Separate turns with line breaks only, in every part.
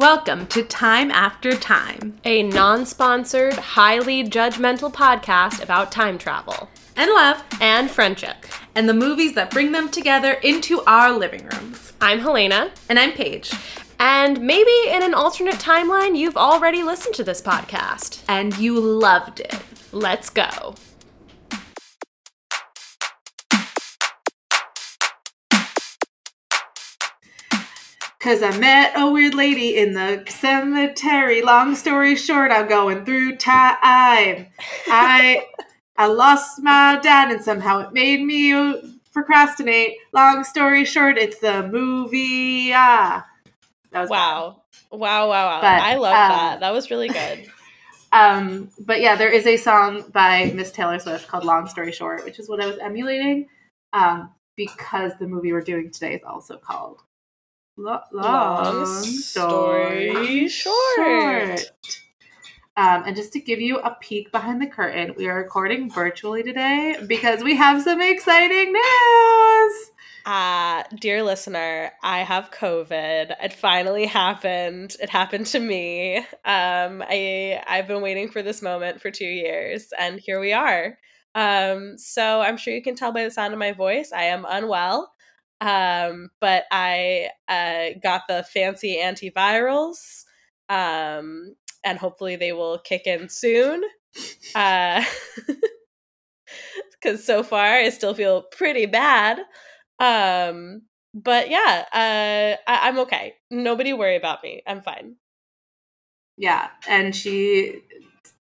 Welcome to Time After Time
a non sponsored, highly judgmental podcast about time travel
and love
and friendship.
and the movies that bring them together into our living rooms.
I'm Helena,
And I'm Paige.
and maybe in an alternate timeline, you've already listened to this podcast.
And you loved it.
Let's go.
Cause I met a weird lady in the cemetery. Long story short, I'm going through time. I I lost my dad and somehow it made me procrastinate. Long story short, it's the movie. Ah. That was
Wow. Wow, wow, wow.
But,
I love
uh,
that. That was really good.
Um, but yeah, there is a song by Miss Taylor Swift called "Long Story Short," which is what I was emulating, um, because the movie we're doing today is also called Lo-
Long Story Short.
Um, and just to give you a peek behind the curtain, we are recording virtually today because we have some exciting news.
Uh, dear listener, I have COVID. It finally happened. It happened to me. Um, I I've been waiting for this moment for two years, and here we are. Um, so I'm sure you can tell by the sound of my voice, I am unwell. Um, but I uh, got the fancy antivirals, um, and hopefully they will kick in soon. Uh, because so far I still feel pretty bad. Um, but yeah, uh, I- I'm okay. Nobody worry about me. I'm fine.
Yeah, and she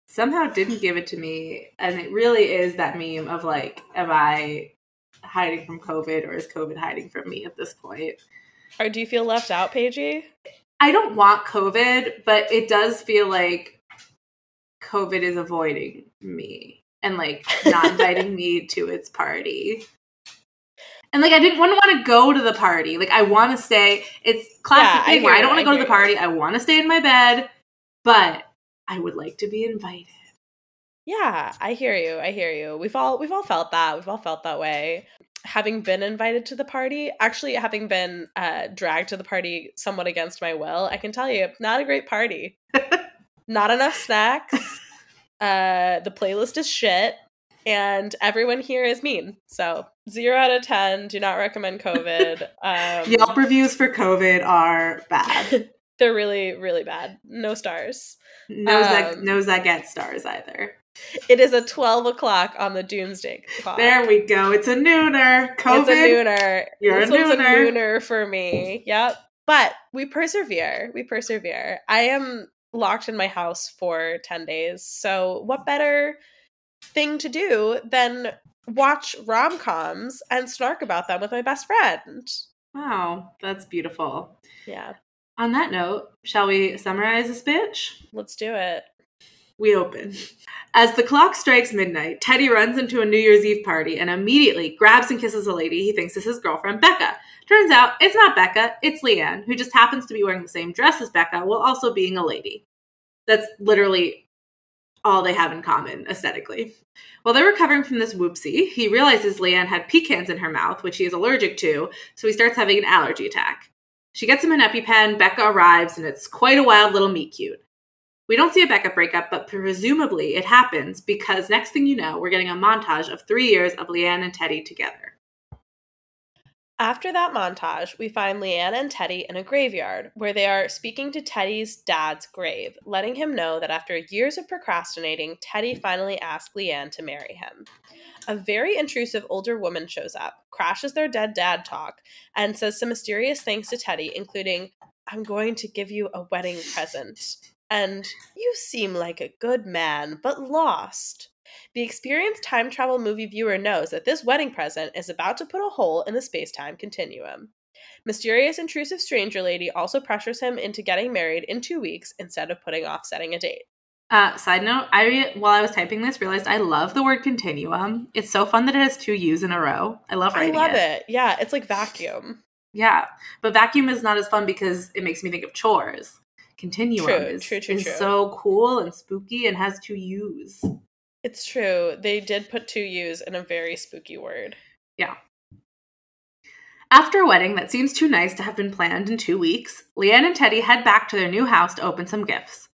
somehow didn't give it to me, and it really is that meme of like, am I hiding from COVID or is COVID hiding from me at this point?
Or do you feel left out, Paigey?
I don't want COVID, but it does feel like COVID is avoiding me and like not inviting me to its party. And like I didn't want to want to go to the party. Like I want to stay. It's classic
Yeah, I
thing where I don't want to go to the party. I want to stay in my bed, but I would like to be invited.
Yeah, I hear you. I hear you. We've all we've all felt that. We've all felt that way. Having been invited to the party, actually having been uh, dragged to the party somewhat against my will, I can tell you, not a great party. not enough snacks. Uh, the playlist is shit, and everyone here is mean. So zero out of ten. Do not recommend COVID. Um,
Yelp reviews for COVID are bad.
they're really really bad. No stars.
Knows that
Um,
knows that gets stars either.
It is a twelve o'clock on the doomsday clock.
There we go. It's a nooner. COVID.
It's a nooner.
You're a
this one's
nooner.
a nooner for me. Yep. But we persevere. We persevere. I am locked in my house for 10 days. So, what better thing to do than watch rom coms and snark about them with my best friend?
Wow, that's beautiful.
Yeah.
On that note, shall we summarize this bitch?
Let's do it.
We open. As the clock strikes midnight, Teddy runs into a New Year's Eve party and immediately grabs and kisses a lady he thinks is his girlfriend, Becca. Turns out it's not Becca, it's Leanne, who just happens to be wearing the same dress as Becca while also being a lady. That's literally all they have in common aesthetically. While they're recovering from this whoopsie, he realizes Leanne had pecans in her mouth, which he is allergic to, so he starts having an allergy attack. She gets him an EpiPen, Becca arrives, and it's quite a wild little meet cute. We don't see a Becca breakup, but presumably it happens because next thing you know, we're getting a montage of three years of Leanne and Teddy together.
After that montage, we find Leanne and Teddy in a graveyard where they are speaking to Teddy's dad's grave, letting him know that after years of procrastinating, Teddy finally asked Leanne to marry him. A very intrusive older woman shows up, crashes their dead dad talk, and says some mysterious things to Teddy, including, I'm going to give you a wedding present. And you seem like a good man, but lost. The experienced time travel movie viewer knows that this wedding present is about to put a hole in the space time continuum. Mysterious, intrusive stranger lady also pressures him into getting married in two weeks instead of putting off setting a date.
Uh, side note, I re- while I was typing this realized I love the word continuum. It's so fun that it has two U's in a row. I love writing I
love it. Yeah, it's like vacuum.
Yeah, but vacuum is not as fun because it makes me think of chores. Continuum
True,
is,
true, true,
is so cool and spooky and has two U's.
It's true. They did put two U's in a very spooky word. Yeah.
After a wedding that seems too nice to have been planned in two weeks, Leanne and Teddy head back to their new house to open some gifts.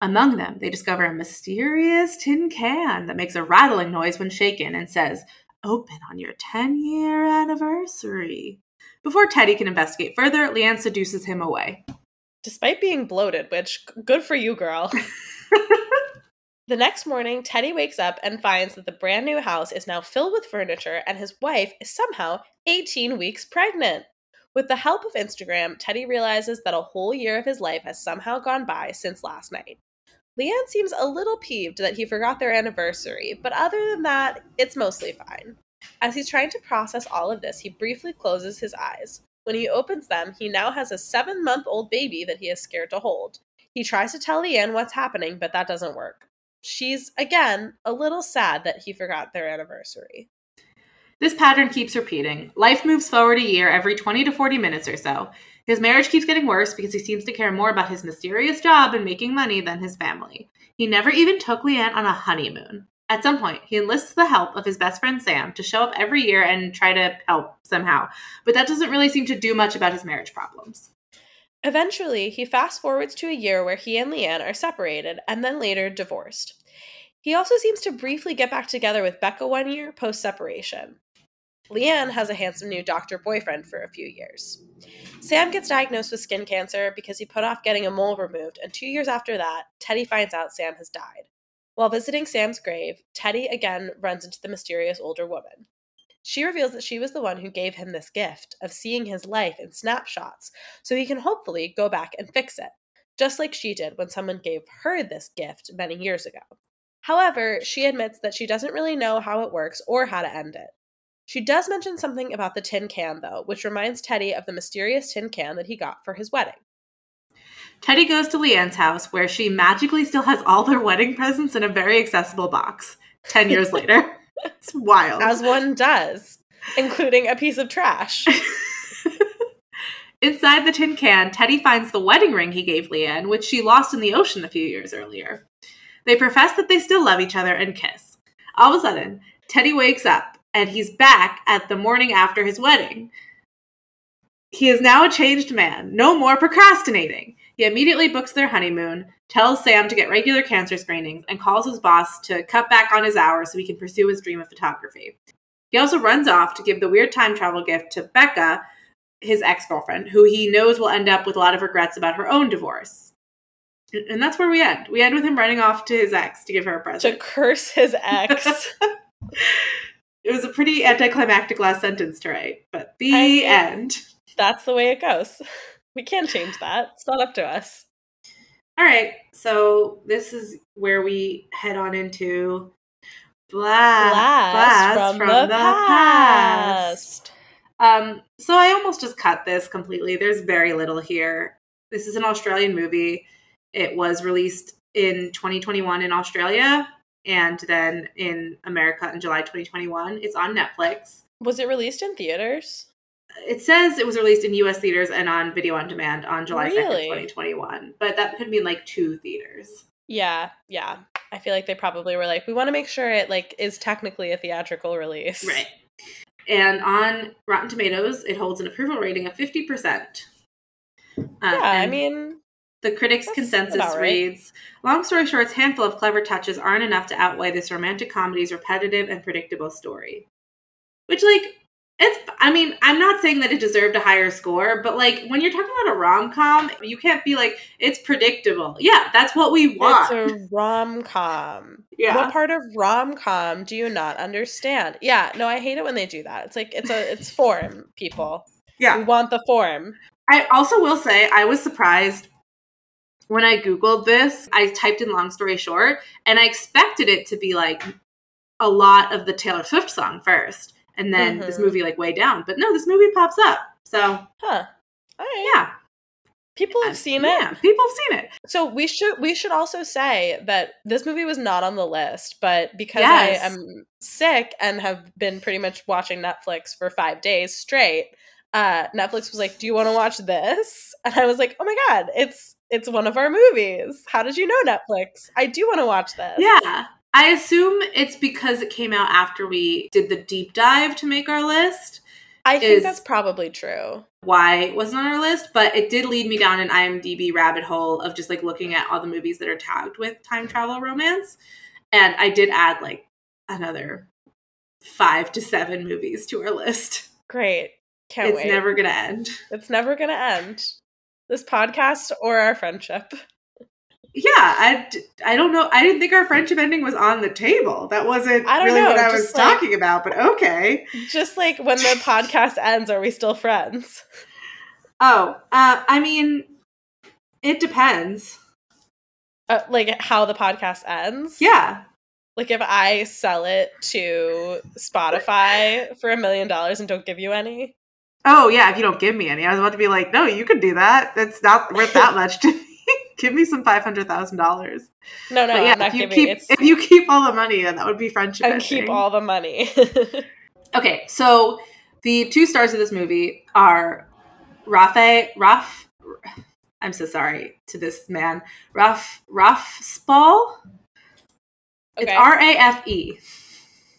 Among them, they discover a mysterious tin can that makes a rattling noise when shaken and says, Open on your 10 year anniversary. Before Teddy can investigate further, Leanne seduces him away.
Despite being bloated, which good for you, girl. the next morning, Teddy wakes up and finds that the brand new house is now filled with furniture and his wife is somehow 18 weeks pregnant. With the help of Instagram, Teddy realizes that a whole year of his life has somehow gone by since last night. Leanne seems a little peeved that he forgot their anniversary, but other than that, it's mostly fine. As he's trying to process all of this, he briefly closes his eyes. When he opens them, he now has a seven month old baby that he is scared to hold. He tries to tell Leanne what's happening, but that doesn't work. She's, again, a little sad that he forgot their anniversary.
This pattern keeps repeating. Life moves forward a year every 20 to 40 minutes or so. His marriage keeps getting worse because he seems to care more about his mysterious job and making money than his family. He never even took Leanne on a honeymoon. At some point, he enlists the help of his best friend Sam to show up every year and try to help somehow, but that doesn't really seem to do much about his marriage problems.
Eventually, he fast forwards to a year where he and Leanne are separated and then later divorced. He also seems to briefly get back together with Becca one year post separation. Leanne has a handsome new doctor boyfriend for a few years. Sam gets diagnosed with skin cancer because he put off getting a mole removed, and two years after that, Teddy finds out Sam has died. While visiting Sam's grave, Teddy again runs into the mysterious older woman. She reveals that she was the one who gave him this gift of seeing his life in snapshots so he can hopefully go back and fix it, just like she did when someone gave her this gift many years ago. However, she admits that she doesn't really know how it works or how to end it. She does mention something about the tin can, though, which reminds Teddy of the mysterious tin can that he got for his wedding.
Teddy goes to Leanne's house, where she magically still has all their wedding presents in a very accessible box 10 years later. It's wild.
As one does, including a piece of trash.
Inside the tin can, Teddy finds the wedding ring he gave Leanne, which she lost in the ocean a few years earlier. They profess that they still love each other and kiss. All of a sudden, Teddy wakes up and he's back at the morning after his wedding. He is now a changed man, no more procrastinating. He immediately books their honeymoon, tells Sam to get regular cancer screenings, and calls his boss to cut back on his hours so he can pursue his dream of photography. He also runs off to give the weird time travel gift to Becca, his ex girlfriend, who he knows will end up with a lot of regrets about her own divorce. And that's where we end. We end with him running off to his ex to give her a present.
To curse his ex.
it was a pretty anticlimactic last sentence to write, but the I end.
That's the way it goes. We can't change that. It's not up to us.
All right. So this is where we head on into blast, blast, blast from, from, the, the past. past. Um, so I almost just cut this completely. There's very little here. This is an Australian movie. It was released in 2021 in Australia and then in America in July 2021. It's on Netflix.
Was it released in theaters?
It says it was released in US theaters and on video on demand on July really? 2nd, 2021. But that could mean like two theaters.
Yeah, yeah. I feel like they probably were like, we want to make sure it like is technically a theatrical release.
Right. And on Rotten Tomatoes, it holds an approval rating of 50%.
Uh, yeah, I mean,
the critics' consensus right. reads Long story short, a handful of clever touches aren't enough to outweigh this romantic comedy's repetitive and predictable story. Which, like, it's, I mean, I'm not saying that it deserved a higher score, but like, when you're talking about a rom com, you can't be like, it's predictable. Yeah, that's what we want.
It's a rom com. Yeah. What part of rom com do you not understand? Yeah, no, I hate it when they do that. It's like, it's a, it's form, people. Yeah. We want the form.
I also will say, I was surprised when I Googled this, I typed in long story short, and I expected it to be like a lot of the Taylor Swift song first, and then mm-hmm. this movie like way down. But no, this movie pops up. So,
huh. All right. Yeah. People have seen it. Yeah,
people have seen it.
So we should we should also say that this movie was not on the list, but because yes. I am sick and have been pretty much watching Netflix for five days straight, uh, Netflix was like, "Do you want to watch this?" And I was like, "Oh my god, it's it's one of our movies. How did you know Netflix? I do want to watch this."
Yeah, I assume it's because it came out after we did the deep dive to make our list.
I think that's probably true.
why it wasn't on our list, but it did lead me down an IMDb rabbit hole of just like looking at all the movies that are tagged with time travel romance. And I did add like another five to seven movies to our list.
Great. Can't
it's
wait.
never gonna end.
it's never going to end. This podcast or our friendship.
Yeah, I, I don't know. I didn't think our friendship ending was on the table. That wasn't
I don't
really
know,
what I was
like-
talking about, but okay.
Just like when the podcast ends, are we still friends?
Oh, uh, I mean, it depends.
Uh, like how the podcast ends?
Yeah.
Like if I sell it to Spotify for a million dollars and don't give you any?
Oh, yeah, if you don't give me any. I was about to be like, no, you could do that. That's not worth that much to me. Give me some $500,000.
No, no,
but yeah, if you
giving
keep
it's
if you keep all the money, then that would be friendship.
and keep all the money.
Okay, so the two stars of this movie are Rafe Raf. I'm so sorry to this man, Raf Raf Spall. It's R A F E.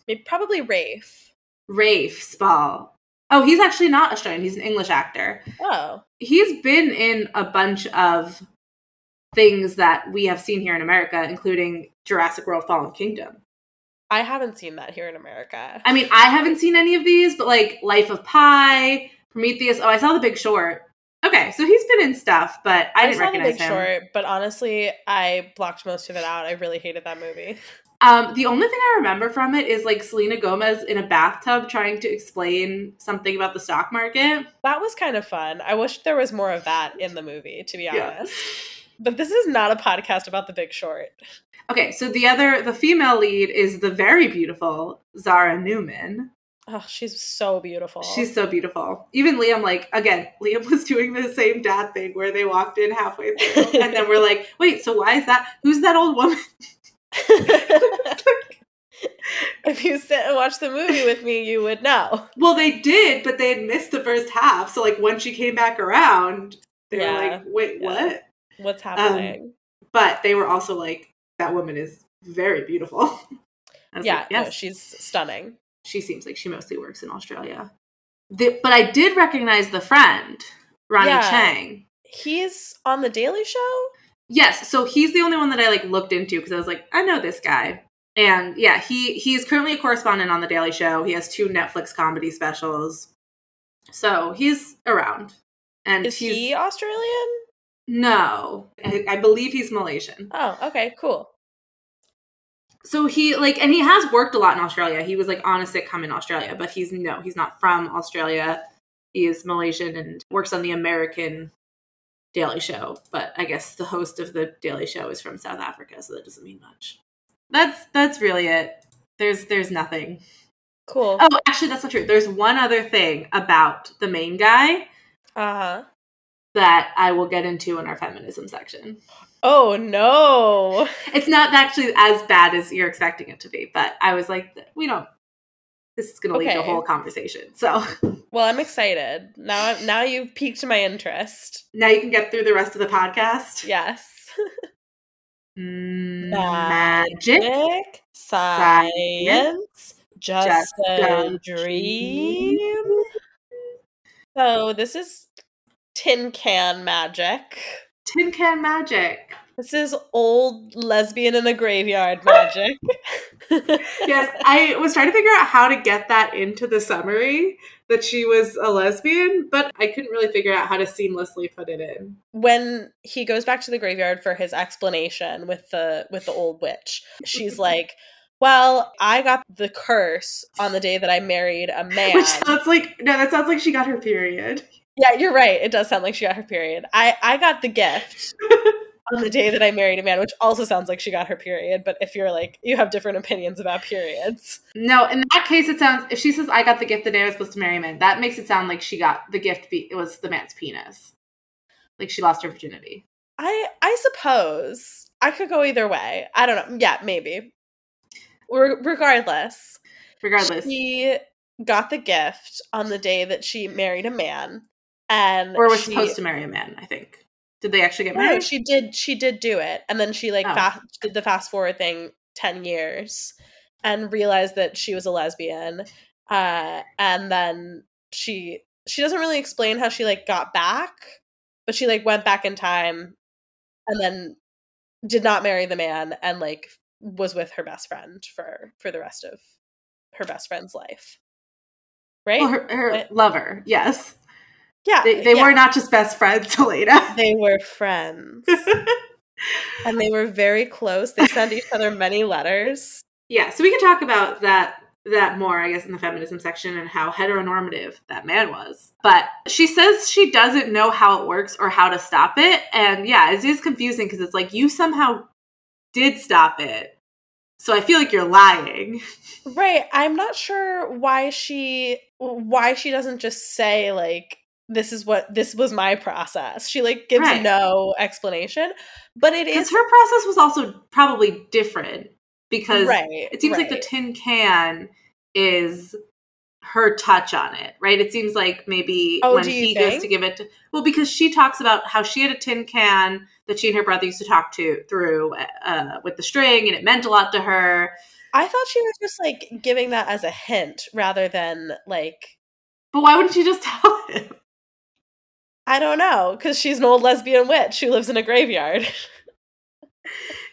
Maybe probably Rafe.
Rafe Spall. Oh, he's actually not Australian. He's an English actor.
Oh.
He's been in a bunch of things that we have seen here in America, including Jurassic World: Fallen Kingdom.
I haven't seen that here in America.
I mean, I haven't seen any of these, but like Life of Pi, Prometheus. Oh, I saw The Big Short. Okay, so he's been in stuff, but I, didn't
saw The
recognize
Big
him.
Short, but honestly, I blocked most of it out. I really hated that movie.
Um, the only thing I remember from it is like Selena Gomez in a bathtub trying to explain something about the stock market.
That was kind of fun. I wish there was more of that in the movie, to be
Yeah.
But this is not a podcast about The Big Short.
Okay, so the other, the female lead is the very beautiful Zahra Newman.
Oh, she's so beautiful.
She's so beautiful. Even Liam, like, again, Liam was doing the same dad thing where they walked in halfway through and then we're like, wait, so why is that? Who's that old woman?
if you sit and watch the movie with me, you would know.
Well, they did, but they had missed the first half. So, like, when she came back around, they
Yeah,
were like, wait,
yeah.
what?
What's happening?
Um, but they were also like, that woman is very beautiful.
Yeah,
like, yes.
no, she's stunning.
she seems like she mostly works in Australia. The, but I did recognize the friend, Ronny
Yeah.
Chieng.
He's on The Daily Show?
Yes, so he's the only one that I like looked into because I was like, I know this guy. And yeah, he he is currently a correspondent on the Daily Show. He has two Netflix comedy specials. So he's around. And
Is
he's
he Australian?
No. I, I believe he's Malaysian.
Oh, okay, cool.
So he like and he has worked a lot in Australia. He was like on a sitcom in Australia, but he's no, he's not from Australia. He is Malaysian and works on the American Daily Show. But I guess the host of the Daily Show is from South Africa, so that doesn't mean much. That's that's really it. There's there's nothing.
Cool.
Oh, actually that's not true. There's one other thing about the main guy
Uh-huh.
That I will get into in our feminism section.
Oh no.
It's not actually as bad as you're expecting it to be, but I was like, we don't. This is going to lead to a whole conversation. So
Well, I'm excited. Now now you've piqued my interest.
now you can get through the rest of the podcast.
Yes.
Magic.
Magic, science, just,
just
a
a
dream. So this is tin can magic.
Tin Can Magic.
This is old lesbian in a graveyard magic.
Yes, I was trying to figure out how to get that into the summary that she was a lesbian, but I couldn't really figure out how to seamlessly put it in.
when he goes back to the graveyard for his explanation with the with the old witch, she's like, "Well, I got the curse on the day that I married a man."
Which sounds like no, that sounds like she got her period.
Yeah, you're right. It does sound like she got her period. I I got the gift on the day that I married a man, which also sounds like she got her period. But if you're like you have different opinions about periods,
No, in that case, it sounds. If she says I got the gift the day I was supposed to marry a man, that makes it sound like she got the gift. Be, it was the man's penis, like she lost her virginity.
I I suppose I could go either way. I don't know. Yeah, maybe. Re- regardless,
Regardless,
she got the gift on the day that she married a man, and
or was
she,
supposed to marry a man. I think. Did they actually get
No,
married?
she did. She did do it, and then she like
Oh.
fa- did the fast forward thing ten years, and realized that she was a lesbian, uh, and then she she doesn't really explain how she like got back, but she like went back in time and then did not marry the man and like was with her best friend for for the rest of her best friend's life. Right?
Well, her, her lover, yes.
Yeah.
They, they
yeah.
were not just best friends, Helena.
They were friends. and they were very close. They sent each other many letters.
Yeah, so we can talk about that that more, I guess, in the feminism section and how heteronormative that man was. But she says she doesn't know how it works or how to stop it. And yeah, it is confusing because it's like you somehow did stop it. So I feel like you're lying.
Right. I'm not sure why she why she doesn't just say like this is what this was my process. She like gives
Right.
no explanation, but it is
her process was also probably different because
right.
it seems like the tin can is her touch on it, right? It seems like maybe
Oh,
when he goes to give it to, well, because she talks about how she had a tin can that she and her brother used to talk to through uh, with the string, and it meant a lot to her.
I thought she was just like giving that as a hint rather than like
But why wouldn't she just tell him?
I don't know because she's an old lesbian witch who lives in a graveyard.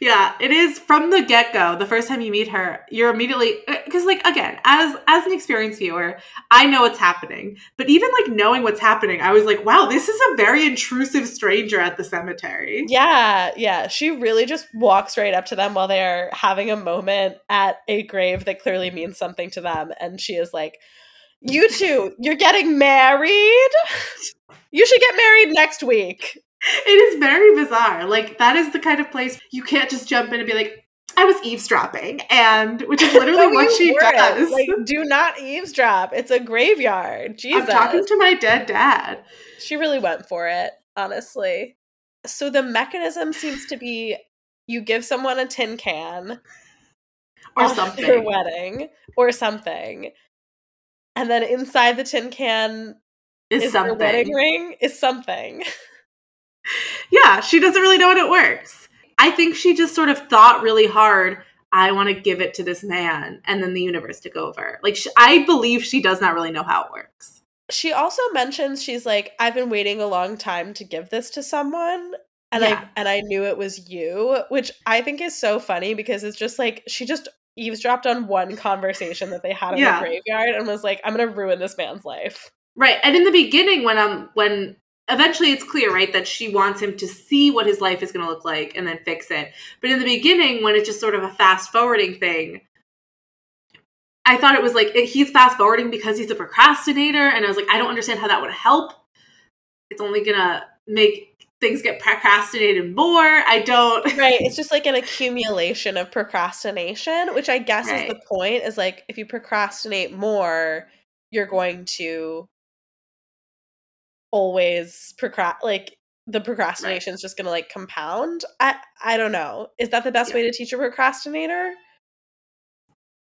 Yeah, it is from the get go. The first time you meet her, you're immediately uh, because, like, again, as as an experienced viewer, I know what's happening. But even like knowing what's happening, I was like, wow, this is a very intrusive stranger at the cemetery.
yeah, yeah. She really just walks right up to them while they're having a moment at a grave that clearly means something to them, and she is like, "You two, you're getting married. You should get married next week."
It is very bizarre. Like that is the kind of place you can't just jump in and be like, I was eavesdropping, and which is literally
No,
what she
weren't.
does.
Like, do not eavesdrop. It's a graveyard. Jesus.
I'm talking to my dead dad.
She really went for it, honestly. So the mechanism seems to be you give someone a tin can
Or something.
their wedding or something. And then inside the tin can
is,
is
something.
wedding ring is something.
Yeah, she doesn't really know what it works. I think she just sort of thought really hard. I want to give it to this man, and then the universe took over. Like sh I believe she does not really know how it works.
She also mentions she's like, I've been waiting a long time to give this to someone. And
Yeah.
I and I knew it was you, which I think is so funny because it's just like she just eavesdropped on one conversation that they had in
Yeah.
the graveyard and was like, I'm gonna ruin this man's life.
Right. And in the beginning, when um when eventually it's clear, right, that she wants him to see what his life is going to look like and then fix it. But in the beginning, when it's just sort of a fast forwarding thing, I thought it was like he's fast forwarding because he's a procrastinator, and I was like, I don't understand how that would help. It's only gonna make things get procrastinated more. I don't.
right it's just like an accumulation of procrastination which i guess is the point is like if you procrastinate more you're going to always procrast like the procrastination is just going to like compound i i don't know is that the best
Yeah.
way to teach a procrastinator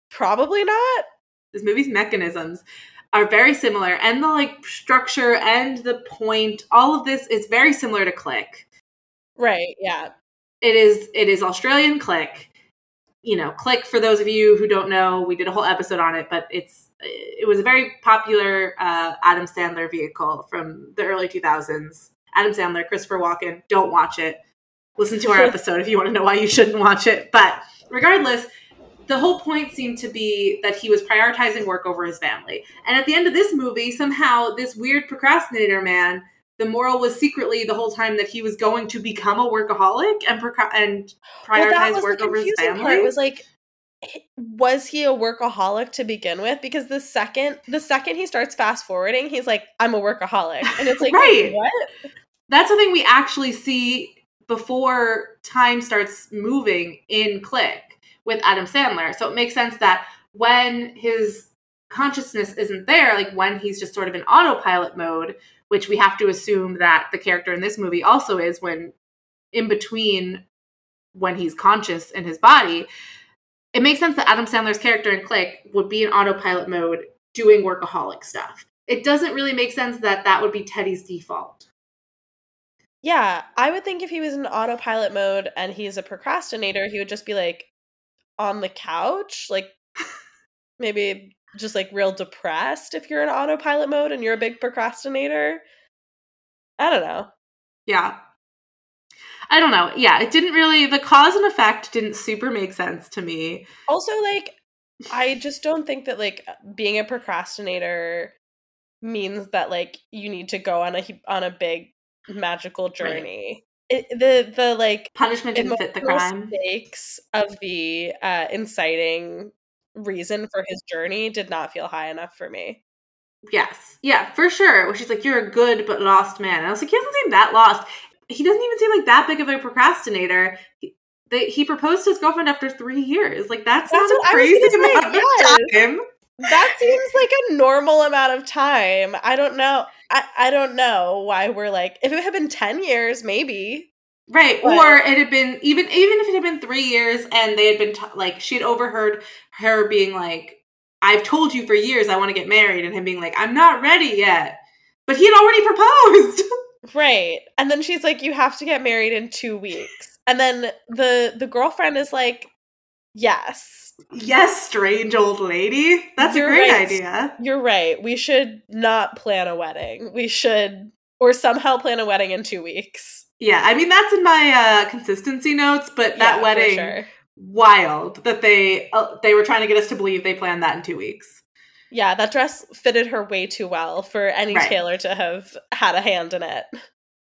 probably not
this movie's mechanisms are very similar and the like structure and the point all of this is very similar to click.
Right yeah.
It is it is australian click. You know click for those of you who don't know we did a whole episode on it but it's it was a very popular uh, adam sandler vehicle from the early 2000s adam sandler christopher walken don't watch it. Listen to our episode if you want to know why you shouldn't watch it. But regardless the whole point seemed to be that he was prioritizing work over his family. And at the end of this movie, somehow this weird procrastinator man, the moral was secretly the whole time that he was going to become a workaholic and procra- and prioritize
was
work
the
over his family.
part, was like was he a workaholic to begin with because the second the second he starts fast forwarding he's like i'm a workaholic and it's like
Right.
what
That's something we actually see before time starts moving in Click with Adam Sandler. So it makes sense that when his consciousness isn't there, like when he's just sort of in autopilot mode, which we have to assume that the character in this movie also is when in between when he's conscious in his body, it makes sense that Adam Sandler's character in Click would be in autopilot mode doing workaholic stuff. It doesn't really make sense that that would be Teddy's default.
yeah i would think if he was in autopilot mode and he's a procrastinator he would just be like on the couch like maybe just like real depressed if you're in autopilot mode and you're a big procrastinator. I don't know.
Yeah. I don't know. Yeah, it didn't really the cause and effect didn't super make sense to me.
Also like I just don't think that like being a procrastinator means that like you need to go on a on a big magical journey. It, the the like
punishment didn't fit the crime.
Stakes of the uh, inciting reason for his journey did not feel high enough for me.
Yes, yeah, for sure. Where she's like, "You're a good but lost man," and I was like, "He doesn't seem that lost. He doesn't even seem like that big of a procrastinator." He, they, he proposed to his girlfriend after three years. Like that's, that's not a crazy amount of time.
That seems like a normal amount of time. I don't know. I, I don't know why we're like if it had been ten years, maybe.
Right, but, or it had been even even if it had been three years and they had been t- like she had overheard her being like, "I've told you for years I want to get married," and him being like, "I'm not ready yet," but he had already proposed.
right, and then she's like, "You have to get married in two weeks," and then the the girlfriend is like, "Yes."
Yes, strange old lady. That's You're a great right. idea.
You're right. We should not plan a wedding. We should or somehow plan a wedding in 2 weeks.
Yeah, I mean that's in my uh consistency notes, but that yeah, wedding sure. wild that they uh, they were trying to get us to believe they planned that in 2 weeks.
Yeah, that dress fitted her way too well for any right. tailor to have had a hand in it.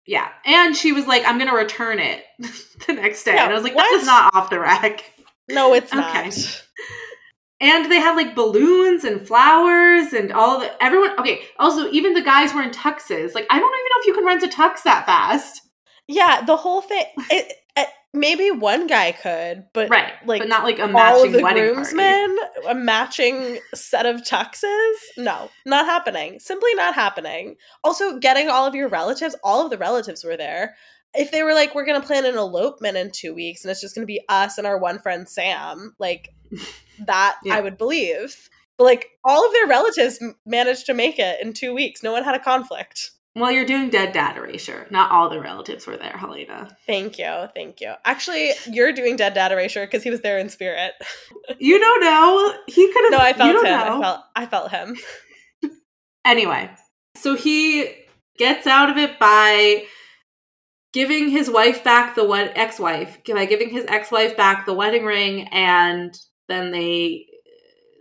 Yeah, and she was like, "I'm going to return it the next day," yeah, and I was like, what? "That is not off the rack."
No, it's not. Okay.
And they had like balloons and flowers and all the everyone. Okay, also even the guys were in tuxes. Like I don't even know if you can rent a tux that fast.
Yeah, the whole thing. It, it, maybe one guy could, but
right, like but not like a matching all the wedding groomsmen,
party. a matching set of tuxes. No, not happening. Simply not happening. Also, getting all of your relatives. All of the relatives were there. If they were like, we're gonna plan an elopement in two weeks, and it's just gonna be us and our one friend Sam, like that, yeah. I would believe. But like all of their relatives managed to make it in two weeks. No one had a conflict.
Well, you're doing dead dad erasure. Not all the relatives were there, Helena.
Thank you. Thank you. Actually, you're doing dead dad erasure because he was there in spirit.
you don't know. He could have.
No, I felt him. Know. I felt. I felt him.
anyway, so he gets out of it by giving his wife back the what ex-wife by giving his ex-wife back the wedding ring, and then they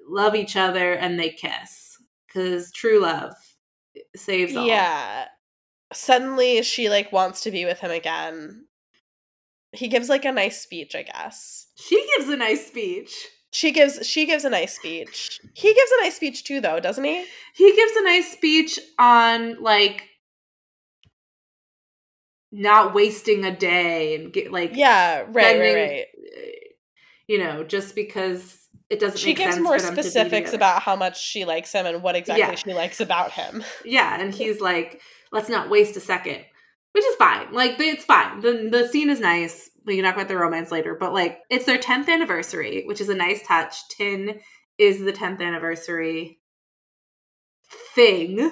love each other and they kiss because true love saves all.
Yeah. Suddenly she like wants to be with him again. He gives like a nice speech, I guess.
She gives a nice speech.
She gives she gives a nice speech. He gives a nice speech too though, doesn't he?
He gives a nice speech on like not wasting a day and get like
Yeah, right, spending, right, right.
Eh, you know, just because it doesn't
she gives more specifics about how much she likes him and what exactly yeah. she likes about him.
Yeah and he's like let's not waste a second which is fine like it's fine. The, the scene is nice we can talk about the romance later but like it's their 10th anniversary which is a nice touch. Tin is the 10th anniversary thing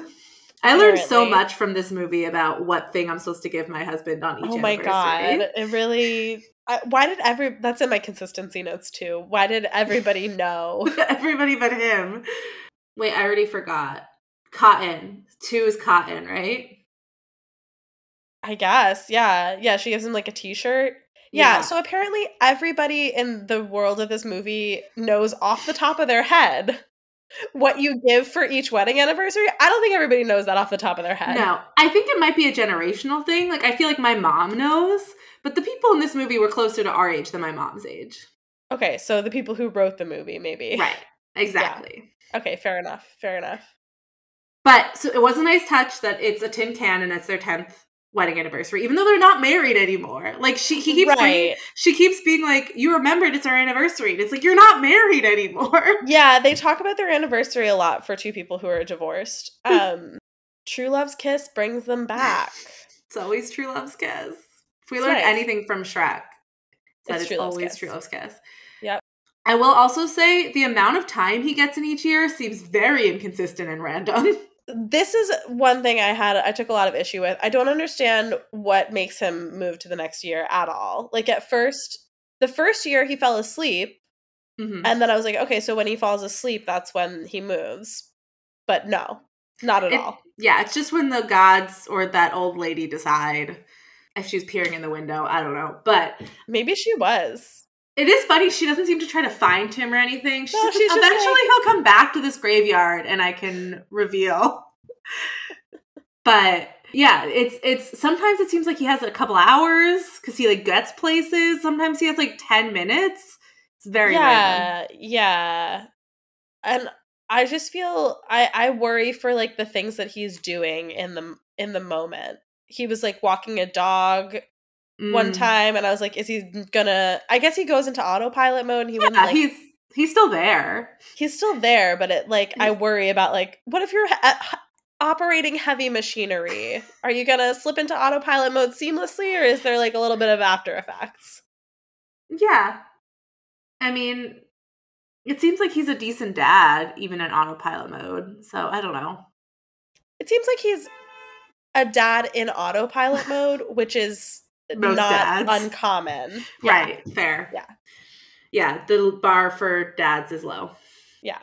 I learned so much from this movie about what thing I'm supposed to give my husband on each. Oh my god!
It really I, why did every that's in my consistency notes too. Why did everybody know?
Everybody but him. Wait i already forgot. Cotton. Two is cotton right?
I guess. Yeah. Yeah she gives him like a t-shirt. Yeah, yeah. so apparently everybody in the world of this movie knows off the top of their head what you give for each wedding anniversary. I don't think everybody knows that off the top of their head.
No, I think it might be a generational thing. Like, I feel like my mom knows, but the people in this movie were closer to our age than my mom's age.
Okay, so the people who wrote the movie, maybe.
Right, exactly.
Yeah. Okay, fair enough. Fair enough.
But so it was a nice touch that it's a tin can and it's their 10th wedding anniversary, even though they're not married anymore. Like she he keeps right. bringing, she keeps being like, You remembered it's our anniversary. And it's like you're not married anymore.
Yeah, they talk about their anniversary a lot for two people who are divorced. Um True Love's Kiss brings them back.
it's always True Love's Kiss. If we learn anything from Shrek, that it's, it's always kiss. True Love's Kiss.
Yep.
I will also say the amount of time he gets in each year seems very inconsistent and random.
This is one thing I had I took a lot of issue with. I don't understand what makes him move to the next year at all. Like at first, the first year he fell asleep
Mhm.
And then I was like, okay, so when he falls asleep, that's when he moves. But no, not at
It-
all.
yeah, it's just when the gods or that old lady decide if she's peering in the window. I don't know, but
Maybe she was.
It is funny. She doesn't seem to try to find him or anything. She's
No,
just like, eventually
like-
he'll come back to this graveyard and I can reveal. but yeah, it's it's sometimes it seems like he has a couple hours because he like gets places. Sometimes he has like ten minutes. It's very random.
yeah, yeah. And I just feel I I worry for like the things that he's doing in the in the moment. He was like walking a dog one
Mm.
time and I was like is he gonna I guess he goes into autopilot mode and he wouldn't
Yeah,
like
he's he's still there.
he's still there but it like i worry about like what if you're ha- operating heavy machinery are you gonna slip into autopilot mode seamlessly or is there like a little bit of after effects
Yeah. I mean, it seems like he's a decent dad, even in autopilot mode. So I don't know.
it seems like he's a dad in autopilot mode which is
Most
not
dads.
uncommon Yeah,
Right. Fair.
Yeah.
Yeah. The bar for dads is low.
yeah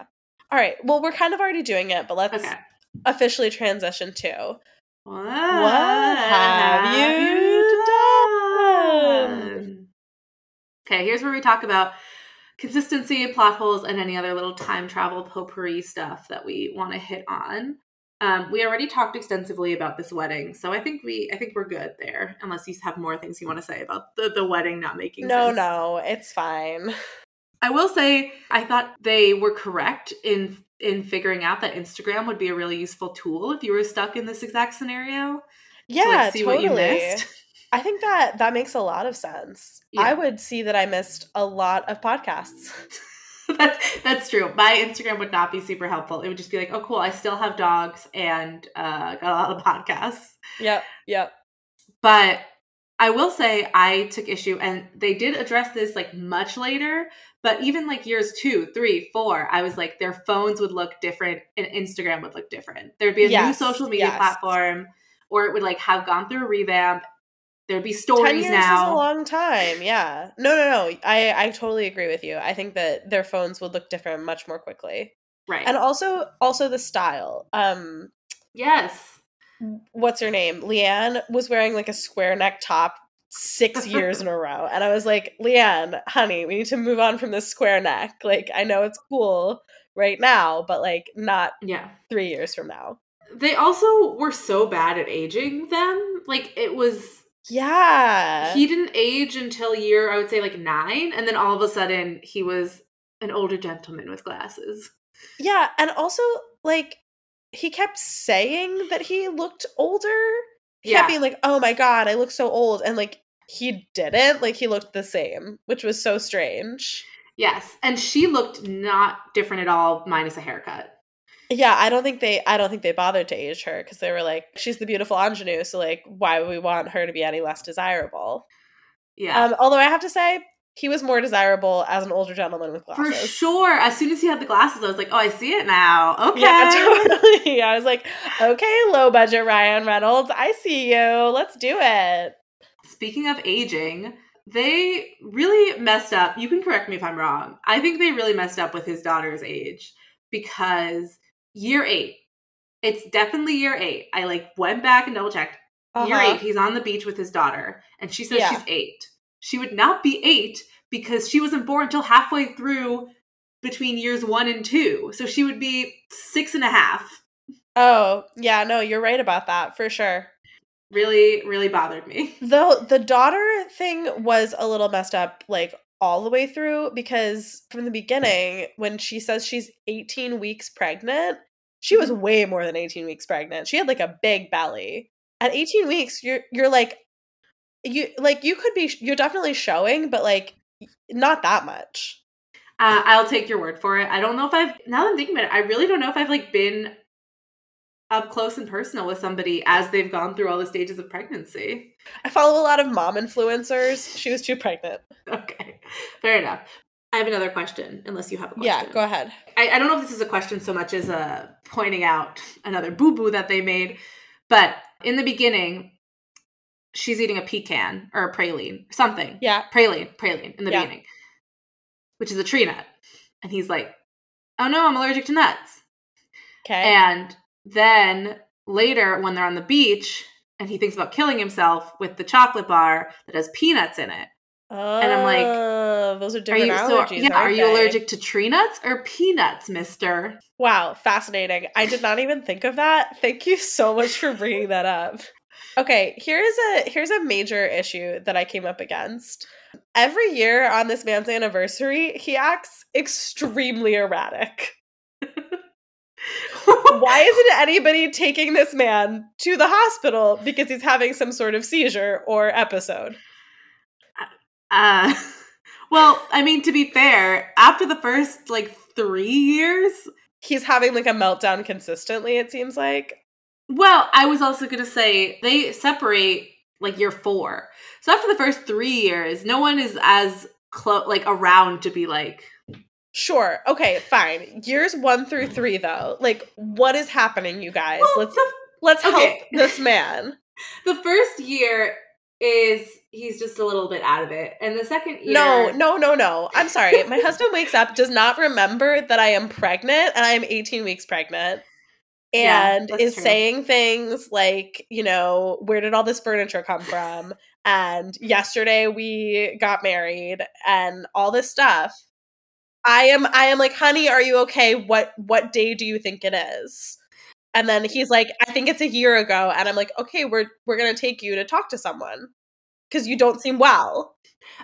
all right well we're kind of already doing it but let's
Okay.
officially transition to
What,
have you done?
Okay, here's where we talk about consistency, plot holes, and any other little time travel potpourri stuff that we want to hit on. Um, we already talked extensively about this wedding, so I think we I think we're good there. Unless you have more things you want to say about the, the wedding not making
no
sense.
no no, it's fine
I will say I thought they were correct in in figuring out that Instagram would be a really useful tool if you were stuck in this exact scenario.
yeah
to like see
totally
what you missed.
I think that that makes a lot of sense.
Yeah.
I would see that I missed a lot of podcasts.
that's that's true. My Instagram would not be super helpful. It would just be like, oh, cool, I still have dogs and uh, got a lot of podcasts.
yep, yep.
But I will say I took issue, and they did address this like much later. But even like years two, three, four, I was like, their phones would look different, and Instagram would look different. There'd be a
Yes,
new social media
yes.
platform, or it would like have gone through a revamp. There'd be
Ten
stories
years is a long time. Yeah. No, no, no. I I totally agree with you. I think that their phones would look different much more quickly,
right.
and also also the style. Um,
yes.
what's her name? Leanne was wearing like a square neck top six years in a row, and I was like, Leanne, honey, we need to move on from this square neck. Like, I know it's cool right now, but like not
Yeah.
three years from now.
They also were so bad at aging them. Like it was
Yeah.
he didn't age until year I would say like 9 and then all of a sudden he was an older gentleman with glasses.
yeah. And also, like, he kept saying that he looked older. He
Yeah.
kept being like, oh my God, I look so old. And like, he didn't. Like, he looked the same, which was so strange.
Yes, and she looked not different at all minus a haircut.
Yeah, I don't think they I don't think they bothered to age her because they were like, she's the beautiful ingenue, so like why would we want her to be any less desirable?
Yeah.
Um, although I have to say, he was more desirable as an older gentleman with glasses.
For sure. As soon as he had the glasses, I was like, "Oh, I see it now." Okay.
Yeah, totally. I was like, okay, low budget Ryan Reynolds, I see you. Let's do it.
Speaking of aging, they really messed up. You can correct me if I'm wrong. I think they really messed up with his daughter's age because year eight, it's definitely year eight. I like went back and double checked. Year
Uh-huh.
eight, he's on the beach with his daughter, and she says
Yeah.
she's eight. She would not be eight because she wasn't born until halfway through between years one and two. So she would be six and a half.
Oh, yeah, no, you're right about that for sure.
Really, really bothered me.
The the daughter thing was a little messed up, like all the way through, because from the beginning, when she says she's 18 weeks pregnant, she was way more than 18 weeks pregnant. She had like a big belly. At 18 weeks, you're you're like you like you could be you're definitely showing, but like not that much.
Uh, I'll take your word for it. I don't know if I've now that I'm thinking about it, I really don't know if I've like been up close and personal with somebody as they've gone through all the stages of pregnancy.
I follow a lot of mom influencers. She was too pregnant.
Okay, fair enough. I have another question, unless you have a question.
Yeah, go ahead.
I, I don't know if this is a question so much as a pointing out another boo boo that they made, but in the beginning, she's eating a pecan or a praline, something.
Yeah.
Praline, praline in the
Yeah.
beginning. which is a tree nut. And he's like, oh no, I'm allergic to nuts.
Okay.
And then later, when they're on the beach and he thinks about killing himself with the chocolate bar that has peanuts in it.
And
I'm like,
Oh, those are
Are
different
you, so,
allergies.
yeah, are you
they?
allergic to tree nuts or peanuts, mister?
Wow, fascinating. I did not even think of that. Thank you so much for bringing that up. Okay, here's a here's a major issue that I came up against. Every year on this man's anniversary, he acts extremely erratic. Why isn't anybody taking this man to the hospital because he's having some sort of seizure or episode?
Uh, well, I mean, to be fair, after the first like three years,
He's having like a meltdown consistently, it seems like.
well, I was also going to say they separate like year four. So after the first three years, no one is as close, like around to be like,
Sure. Okay, fine. Years 1 through 3 though. Like what is happening, you guys?
well,
Let's
the,
let's help
okay.
this man.
the first year is he's just a little bit out of it, and the second year,
No, no, no, no. I'm sorry. My husband wakes up, does not remember that I am pregnant and I am 18 weeks pregnant. And
that's
is
true.
saying things like, you know, where did all this furniture come from? And yesterday we got married and all this stuff. I am I am like, honey, are you okay? What what day do you think it is? And then he's like, I think it's a year ago. And I'm like, okay, we're we're gonna take you to talk to someone. Because you don't seem well.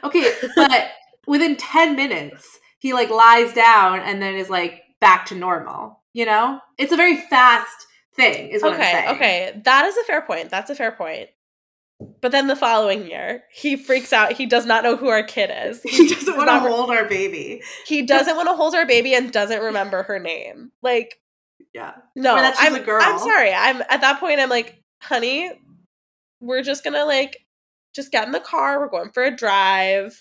Okay, but within 10 minutes, he like lies down and then is like back to normal. You know? It's a very fast thing, is what I'm
okay,
saying.
okay. That is a fair point. That's a fair point. But then the following year, he freaks out. He does not know who our kid is.
He doesn't want to hold our baby.
He doesn't want to hold our baby and doesn't remember her name. Like,
Yeah.
no,
Or that she's
I'm,
a girl.
I'm sorry. I'm at that point. I'm like, honey, we're just gonna like, just get in the car. We're going for a drive.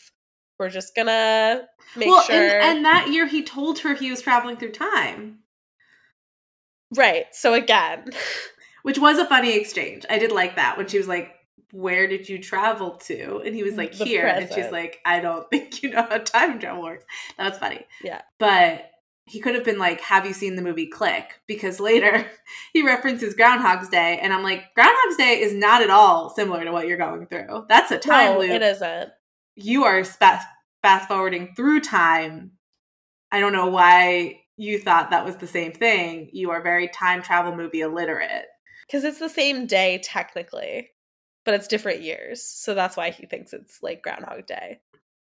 We're just gonna make
well,
sure.
and, and that year he told her he was traveling through time,
right. So again,
which was a funny exchange. I did like that when she was like, Where did you travel to? And he was mm, like,
The
Here. And she's like, I don't think you know how time travel works. That was funny.
Yeah.
But he could have been like, Have you seen the movie Click? Because later he references Groundhog's Day. And I'm like, Groundhog's Day is not at all similar to what you're going through. That's a time
no,
loop.
it isn't.
you are fast fast forwarding through time. I don't know why you thought that was the same thing. You are very time travel movie illiterate.
Because it's the same day technically, but it's different years. So that's why he thinks it's like Groundhog Day.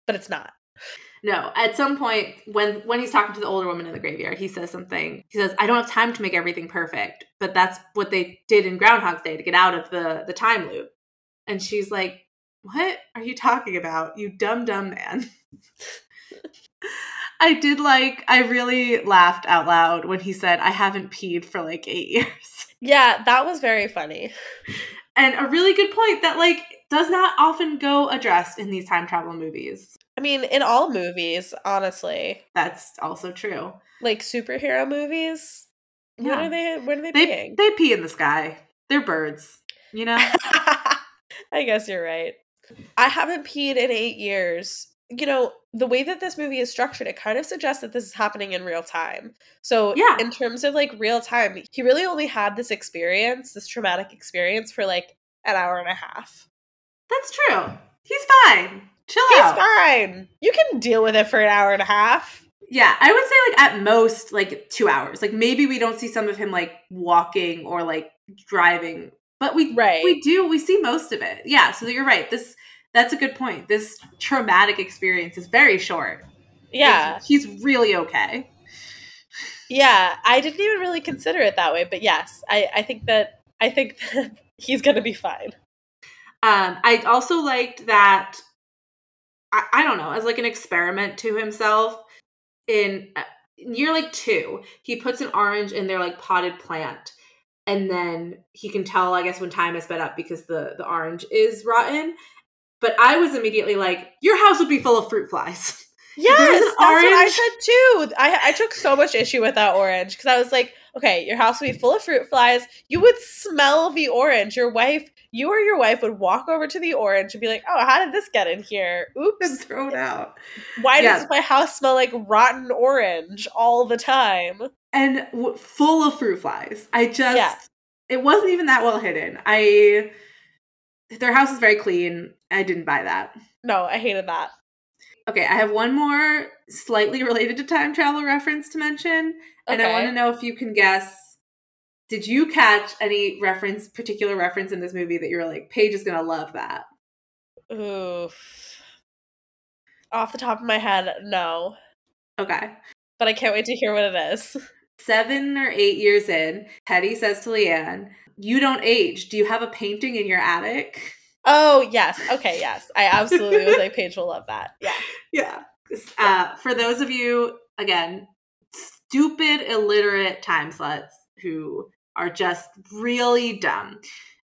But it's not.
No, at some point when when he's talking to the older woman in the graveyard, he says something. He says, "I don't have time to make everything perfect, but that's what they did in Groundhog's Day to get out of the the time loop." And she's like, "What are you talking about? You dumb dumb man." I did like I really laughed out loud when he said, "I haven't peed for like 8 years."
Yeah, that was very funny.
And a really good point that like does not often go addressed in these time travel movies.
I mean, in all movies, honestly,
That's also true.
like superhero movies,
Yeah.
what are they? What are they,
They
being?
they pee in the sky. They're birds, you know?
I guess you're right. I haven't peed in eight years. You know, the way that this movie is structured, it kind of suggests that this is happening in real time. So,
Yeah.
in terms of like real time, he really only had this experience, this traumatic experience, for like an hour and a half.
That's true. He's fine. Chill
He's
out.
fine. You can deal with it for an hour and a half.
Yeah, I would say like at most like 2 hours. Like maybe we don't see some of him like walking or like driving, but we
Right.
we do we see most of it. Yeah, so you're right. This that's a good point. This traumatic experience is very short.
Yeah.
He's, he's really okay.
Yeah. I didn't even really consider it that way, but yes, I, I think that I think that he's gonna be fine.
Um, I also liked that. I, I don't know, as like an experiment to himself. In uh, year like two, he puts an orange in their like potted plant, and then he can tell, I guess, when time has sped up because the the orange is rotten. But I was immediately like, your house would be full of fruit flies.
Yes, that's what I said too. I I took so much issue with that orange because I was like, okay, your house would be full of fruit flies. You would smell the orange. Your wife, you or your wife would walk over to the orange and be like, oh, how did this get in here?
and
Oops.
throw it out.
Why
Yeah.
does my house smell like rotten orange all the time?
And w- full of fruit flies. I just,
Yeah.
it wasn't even that well hidden. I, their house is very clean. I didn't buy that.
No, I hated that.
Okay, I have one more slightly related to time travel reference to mention. And I want to know if you can guess. Did you catch any reference, particular reference in this movie that you're like, Paige is gonna love that?
Oof. Off the top of my head, no.
Okay.
But I can't wait to hear what it is.
Seven or eight years in, Teddy says to Leanne, You don't age. Do you have a painting in your attic?
Oh, yes. Okay, yes. I absolutely was like, Paige will love that. Yeah.
Yeah. Uh, for those of you, again, stupid, illiterate time sluts who are just really dumb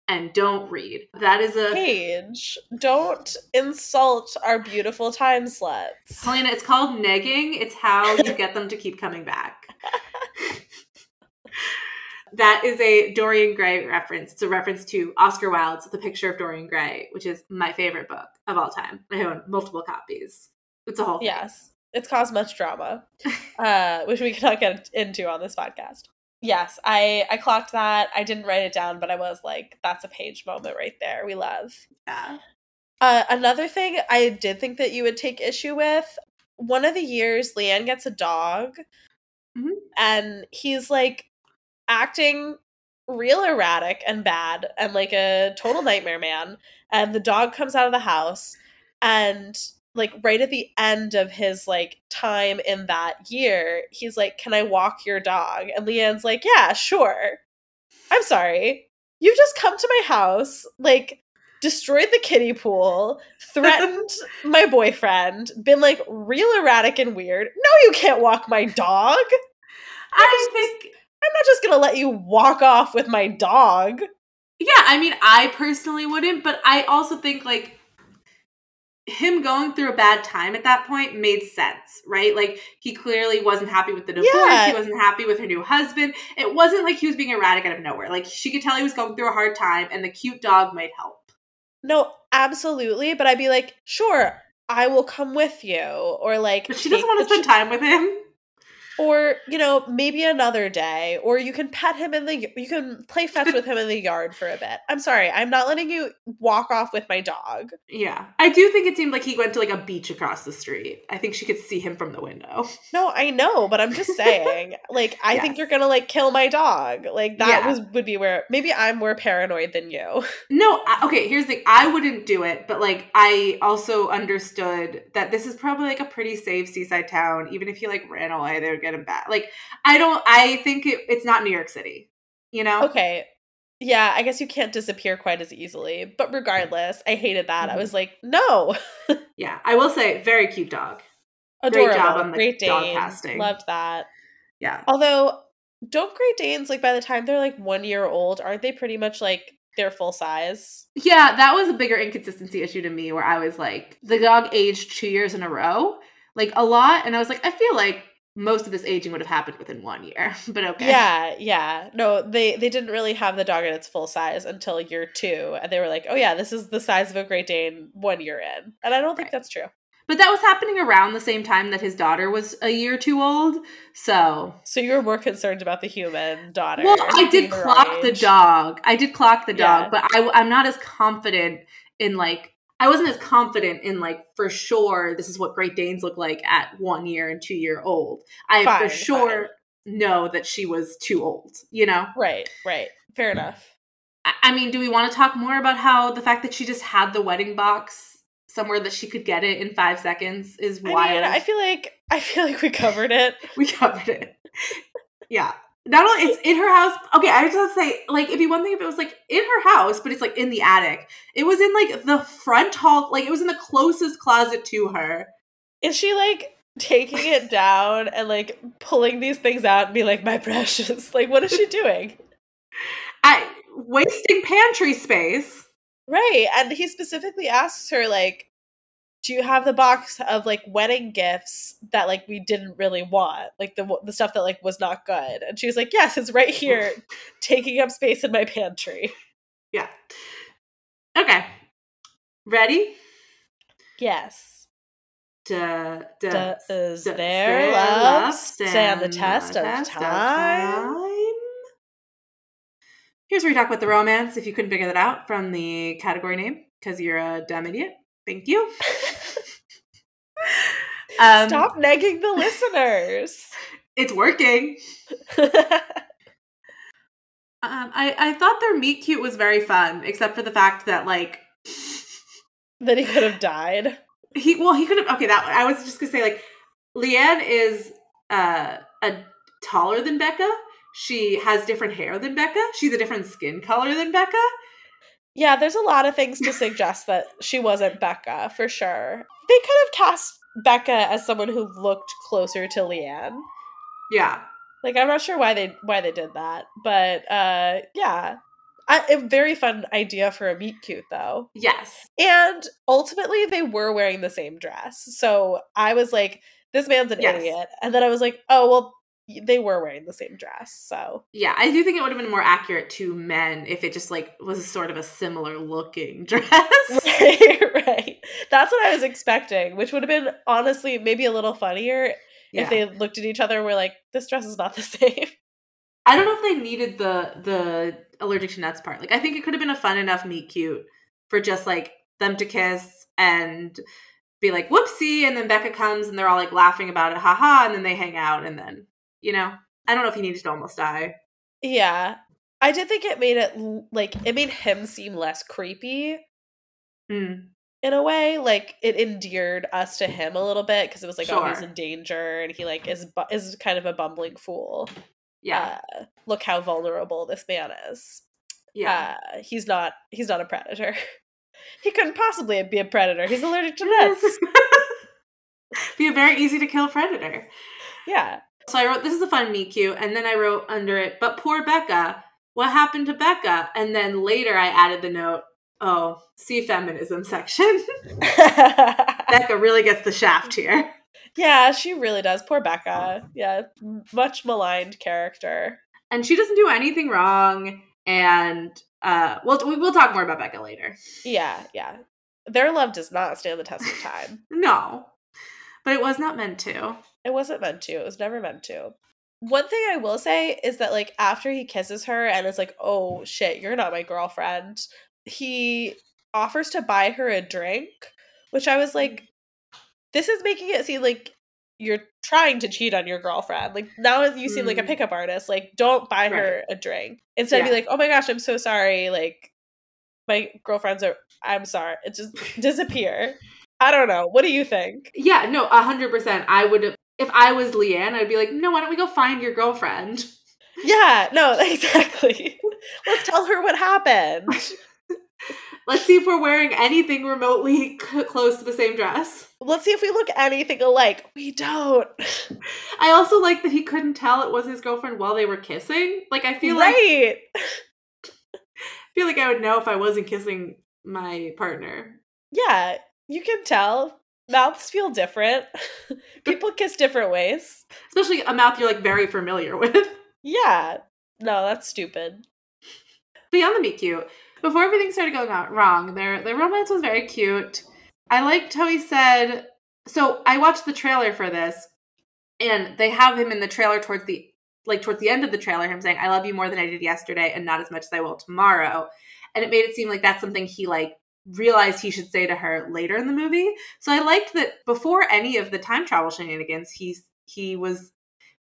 and don't read. That is a
Paige, don't insult our beautiful time sluts.
Helena, it's called negging. It's how you get them to keep coming back. That is a Dorian Gray reference. It's a reference to Oscar Wilde's The Picture of Dorian Gray, which is my favorite book of all time. I own multiple copies. It's a whole thing.
Yes. It's caused much drama, uh, which we cannot get into on this podcast. Yes, I I clocked that. I didn't write it down, but I was like, that's a Paige moment right there. We love.
Yeah.
Uh, another thing I did think that you would take issue with one of the years, Leanne gets a dog,
Mhm.
and he's like acting real erratic and bad and like a total nightmare man. And the dog comes out of the house, and like right at the end of his like time in that year, he's like, "Can I walk your dog?" And Leanne's like, "Yeah, sure." I'm sorry. You've just come to my house, like destroyed the kiddie pool, threatened my boyfriend, been like real erratic and weird. No, you can't walk my dog.
I think
I'm not just gonna let you walk off with my dog.
Yeah, I mean, I personally wouldn't, but I also think like him going through a bad time at that point made sense, right? Like he clearly wasn't happy with the divorce,
Yeah.
he wasn't happy with her new husband. It wasn't like he was being erratic out of nowhere. Like she could tell he was going through a hard time and the cute dog might help.
No, absolutely. But I'd be like, sure, I will come with you. Or like
But she doesn't want to spend
ch-
time with him.
Or you know maybe another day or you can pet him in the you can play fetch with him in the yard for a bit i'm sorry i'm not letting you walk off with my dog
Yeah. I do think it seemed like he went to like a beach across the street. I think she could see him from the window.
no i know but i'm just saying like i think you're gonna like kill my dog like that
Yeah.
was would be where maybe i'm more paranoid than you
No, I- okay, here's the. I wouldn't do it, but like I also understood that this is probably like a pretty safe seaside town. Even if he like ran away, they would get him back. Like I don't I think it, it's not New York City. You know?
okay yeah i guess you can't disappear quite as easily but regardless i hated that i
Mhm.
was like no
Yeah. I will say very cute dog.
adorable
Great job on the
great
dog casting.
loved that
Yeah.
Although, don't Great Danes like by the time they're like one year old, aren't they pretty much like their full size?
Yeah, that was a bigger inconsistency issue to me where I was like, the dog aged two years in a row, like a lot. And I was like, I feel like most of this aging would have happened within one year. But okay.
Yeah, yeah. No, they they didn't really have the dog at its full size until year two, and they were like, "Oh yeah, this is the size of a Great Dane one year in," and I don't think
Right.
that's true.
But that was happening around the same time that his daughter was a year too old. So,
So you were more concerned about the human daughter.
well, I did
being the right
clock the dog. I did clock the
Yeah.
dog, but I, I'm not as confident in like, I wasn't as confident in like, for sure, this is what Great Danes look like at one year and two year old. I
Fine,
for sure know that she was too old, you know?
Right, right. Fair enough.
I- I mean, do we want to talk more about how the fact that she just had the wedding box somewhere that she could get it in five seconds is
I
wild?
mean, I feel like I feel like we covered it.
we covered it. Yeah. Not only it's in her house. Okay, I just have to say, like, it'd be one thing if it was like in her house, but it's like in the attic. It was in like the front hall, like it was in the closest closet to her.
Is she like taking it down and like pulling these things out and be like, my precious? Like, what is she doing?
I wasting pantry space.
Right. And he specifically asks her, like, do you have the box of like wedding gifts that like we didn't really want like the the stuff that like was not good and she was like yes it's right here taking up space in my pantry
Yeah. Okay. Ready?
yes
Duh, duh,
does
does
their love stand the test of
test
time
time? Here's where we talk about the romance, if you couldn't figure that out from the category name, because you're a dumb idiot. Thank you. um,
stop nagging the listeners
It's working. Um, I, I thought their meet cute was very fun, except for the fact that like
that he could have died
he well he could have okay that I was just gonna say like Leanne is uh a taller than Becca. She has different hair than Becca. She's a different skin color than Becca.
Yeah, there's a lot of things to suggest that she wasn't Becca for sure. They could have cast Becca as someone who looked closer to Leanne.
Yeah.
Like I'm not sure why they why they did that, but uh yeah. I, a very fun idea for a meet cute though.
Yes.
And ultimately they were wearing the same dress. So I was like this man's an
Yes.
idiot. And then I was like, "Oh, well they were wearing the same dress." So
Yeah, I do think it would have been more accurate to men if it just like was sort of a similar looking dress.
right, right. That's what I was expecting, which would have been honestly maybe a little funnier
Yeah.
if they looked at each other and were like, "This dress is not the same."
I don't know if they needed the the allergic to nuts part. Like I think it could have been a fun enough meet cute for just like them to kiss and be like whoopsie and then Becca comes and they're all like laughing about it, haha, and then they hang out and then you know. I don't know if he needed to almost die.
Yeah, I did think it made it like it made him seem less creepy
Mm.
in a way. Like it endeared us to him a little bit because it was like, oh, he's in danger and he like is bu- is kind of a bumbling fool.
Yeah.
Uh, look how vulnerable this man is.
yeah.
Uh, he's not he's not a predator. he couldn't possibly be a predator. He's allergic to this.
be a very easy to kill predator.
yeah.
So I wrote, this is a fun meet cute. And then I wrote under it, but poor Becca. What happened to Becca? And then later I added the note, oh, see feminism section. Becca really gets the shaft here.
yeah, she really does. Poor Becca. Yeah, much maligned character.
And she doesn't do anything wrong. And uh, we'll, we will talk more about Becca later.
Yeah, yeah. Their love does not stand the test of time.
No, but it was not meant to.
It wasn't meant to. It was never meant to. One thing I will say is that like after he kisses her and is like, "Oh shit, you're not my girlfriend," he offers to buy her a drink, which I was like, "This is making it seem like you're trying to cheat on your girlfriend. Like now you seem like a
Mm.
pickup artist. Like don't buy her a drink instead of
Yeah.
be like, "Oh my gosh, I'm so sorry." Like my girlfriends are. I'm sorry. It just disappear. I don't know. What do you think?
Yeah, no, a hundred percent. I would if I was Leanne, I'd be like, no, why don't we go find your girlfriend?
Yeah, no, exactly. Let's tell her what happened.
Let's see if we're wearing anything remotely c- close to the same dress.
Let's see if we look anything alike. We don't.
I also like that he couldn't tell it was his girlfriend while they were kissing. Like I feel like
right.
feel like I would know if I wasn't kissing my partner.
Yeah, you can tell. Mouths feel different. People kiss different ways.
Especially a mouth you're like very familiar with.
Yeah. No, that's stupid.
Beyond the meet cute, before everything started going out wrong, their their romance was very cute. I liked how he said so I watched the trailer for this and they have him in the trailer towards the like towards the end of the trailer him saying I love you more than I did yesterday and not as much as I will tomorrow. And it made it seem like that's something he like realized he should say to her later in the movie. So I liked that before any of the time travel shenanigans, he's he was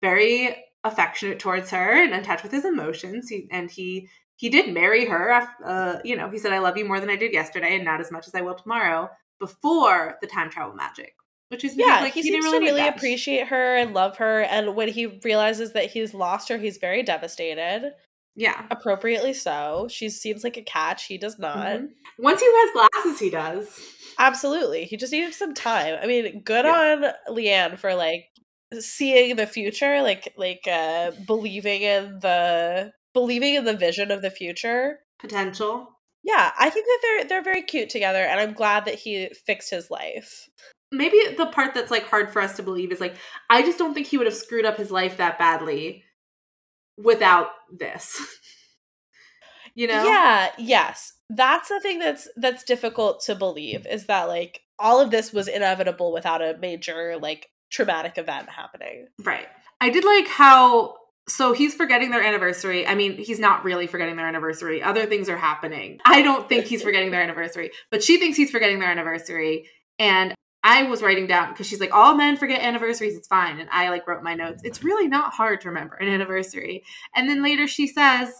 very affectionate towards her and in touch with his emotions. He, and he he did marry her. Uh, you know, he said, "I love you more than I did yesterday, and not as much as I will tomorrow." Before the time travel magic, which is
Yeah,
like
he,
didn't
seems to really appreciate her and love her. And when he realizes that he's lost her, he's very devastated.
Yeah.
Appropriately so. She seems like a catch. He does not.
Mhm. Once he wears glasses, he does.
Absolutely. He just needed some time. I mean, good
Yeah.
on Leanne for like seeing the future, like like uh believing in the believing in the vision of the future.
Potential.
Yeah, I think that they're they're very cute together, and I'm glad that he fixed his life.
Maybe the part that's like hard for us to believe is like I just don't think he would have screwed up his life that badly without this. you know?
Yeah, yes. That's the thing that's that's difficult to believe is that like all of this was inevitable without a major like traumatic event happening.
Right. I did like how so he's forgetting their anniversary. I mean, he's not really forgetting their anniversary. Other things are happening. I don't think he's forgetting their anniversary, but she thinks he's forgetting their anniversary. And I was writing down because she's like, all men forget anniversaries, it's fine. And I like wrote my notes. It's really not hard to remember an anniversary. And then later she says,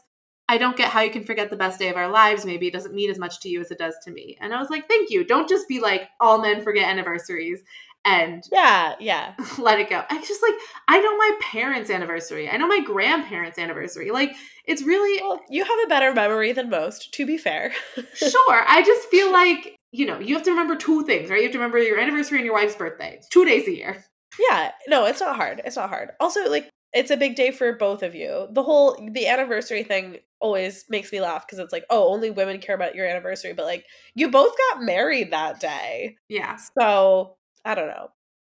I don't get how you can forget the best day of our lives. Maybe it doesn't mean as much to you as it does to me. And I was like, thank you. Don't just be like, all men forget anniversaries and
yeah, yeah,
let it go. I just like I know my parents' anniversary. I know my grandparents' anniversary. Like it's really
well, you have a better memory than most, to be fair.
sure. I just feel like, you know, you have to remember two things, right? You have to remember your anniversary and your wife's birthday. It's two days a year.
Yeah. No, it's not hard. It's not hard. Also, like it's a big day for both of you. The whole the anniversary thing always makes me laugh because it's like, oh, only women care about your anniversary, but like you both got married that day.
Yeah.
So I don't know.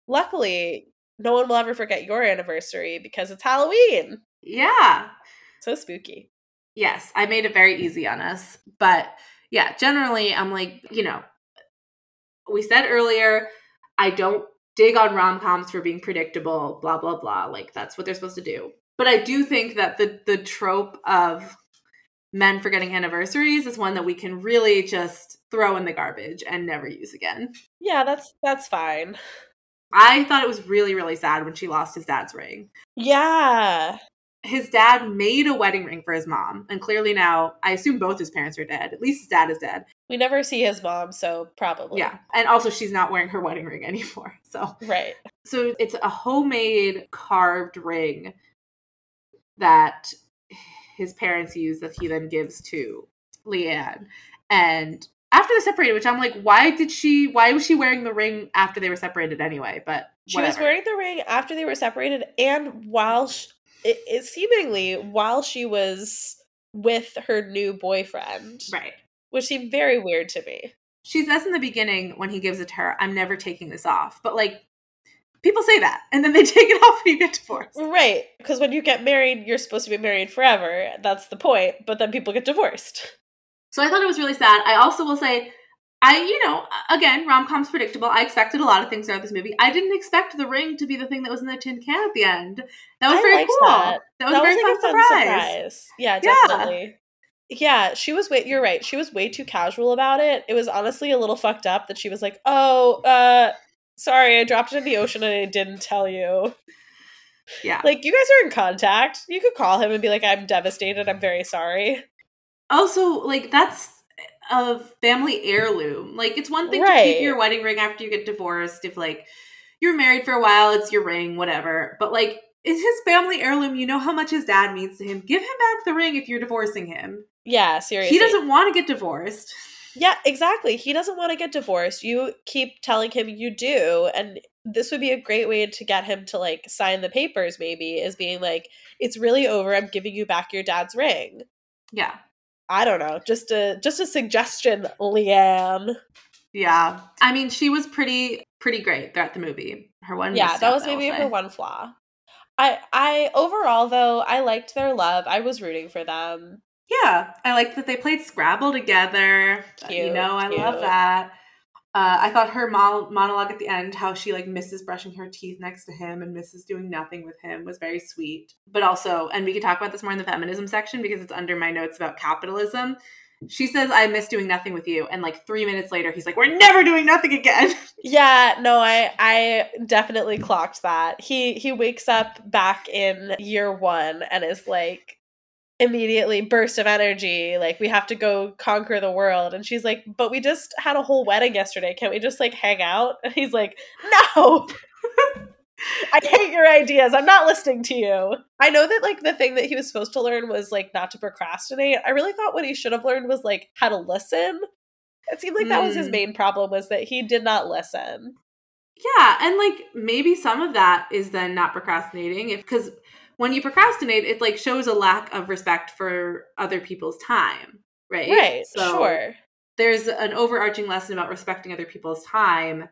Luckily, no one will ever forget your anniversary because it's Halloween.
Yeah.
So spooky.
Yes, I made it very easy on us. But yeah, generally, I'm like, you know, we said earlier, I don't dig on rom coms for being predictable, blah, blah, blah. Like, that's what they're supposed to do. But I do think that the, the trope of men forgetting anniversaries is one that we can really just throw in the garbage and never use again.
Yeah, that's that's fine.
I thought it was really really sad when she lost his dad's ring.
Yeah.
His dad made a wedding ring for his mom, and clearly now I assume both his parents are dead. At least his dad is dead.
We never see his mom, so probably.
Yeah. And also she's not wearing her wedding ring anymore. So
Right.
So it's a homemade carved ring that his parents use that he then gives to Leanne. And after they separated, which I'm like, why did she? Why was she wearing the ring after they were separated anyway? But
she was wearing the ring after they were separated, and while she, it, it seemingly while she was with her new boyfriend,
right?
Which seemed very weird to me.
She says in the beginning when he gives it to her, "I'm never taking this off," but like people say that and then they take it off when you get divorced.
Right because when you get married you're supposed to be married forever that's the point but then people get divorced.
So i thought it was really sad. I also will say i you know again rom-com's predictable. I expected a lot of things out of this movie. I didn't expect the ring to be the thing that was in the tin can at the end. That was I very cool. that, that was that a very was like fun, a fun surprise. surprise.
yeah definitely. yeah. Yeah she was way you're right she was way too casual about it it was honestly a little fucked up that she was like oh uh sorry, I dropped it in the ocean and I didn't tell you.
Yeah.
Like, you guys are in contact. You could call him and be like, I'm devastated. I'm very sorry.
Also, like, that's a family heirloom. Like, it's one thing right. to keep your wedding ring after you get divorced. If, like, you're married for a while, it's your ring, whatever. But, like, it's his family heirloom. You know how much his dad means to him. Give him back the ring if you're divorcing him.
Yeah, seriously.
He doesn't want to get divorced.
Yeah, exactly. He doesn't want to get divorced. You keep telling him you do. And this would be a great way to get him to like sign the papers, maybe, is being like, it's really over. I'm giving you back your dad's ring.
Yeah.
I don't know. Just a just a suggestion, Leanne.
Yeah. I mean, she was pretty pretty great throughout the movie. Her one
Yeah, that was maybe her one flaw. I I overall though, I liked their love. I was rooting for them.
Yeah, I like that they played Scrabble together. Cute, you know, I cute. love that. Uh, I thought her monologue at the end, how she like misses brushing her teeth next to him and misses doing nothing with him, was very sweet. But also, and we can talk about this more in the feminism section because it's under my notes about capitalism. She says, "I miss doing nothing with you," and like three minutes later, he's like, "We're never doing nothing again."
Yeah, no, I I definitely clocked that. He he wakes up back in year one and is like, immediately burst of energy like we have to go conquer the world and she's like but we just had a whole wedding yesterday can't we just like hang out and he's like no I hate your ideas. I'm not listening to you. I know that like the thing that he was supposed to learn was like not to procrastinate. I really thought what he should have learned was like how to listen. It seemed like that was his hmm. main problem was that he did not listen.
Yeah, and like maybe some of that is then not procrastinating if cuz when you procrastinate, it like shows a lack of respect for other people's time. right?
Right,
So
sure.
there's an overarching lesson about respecting other people's time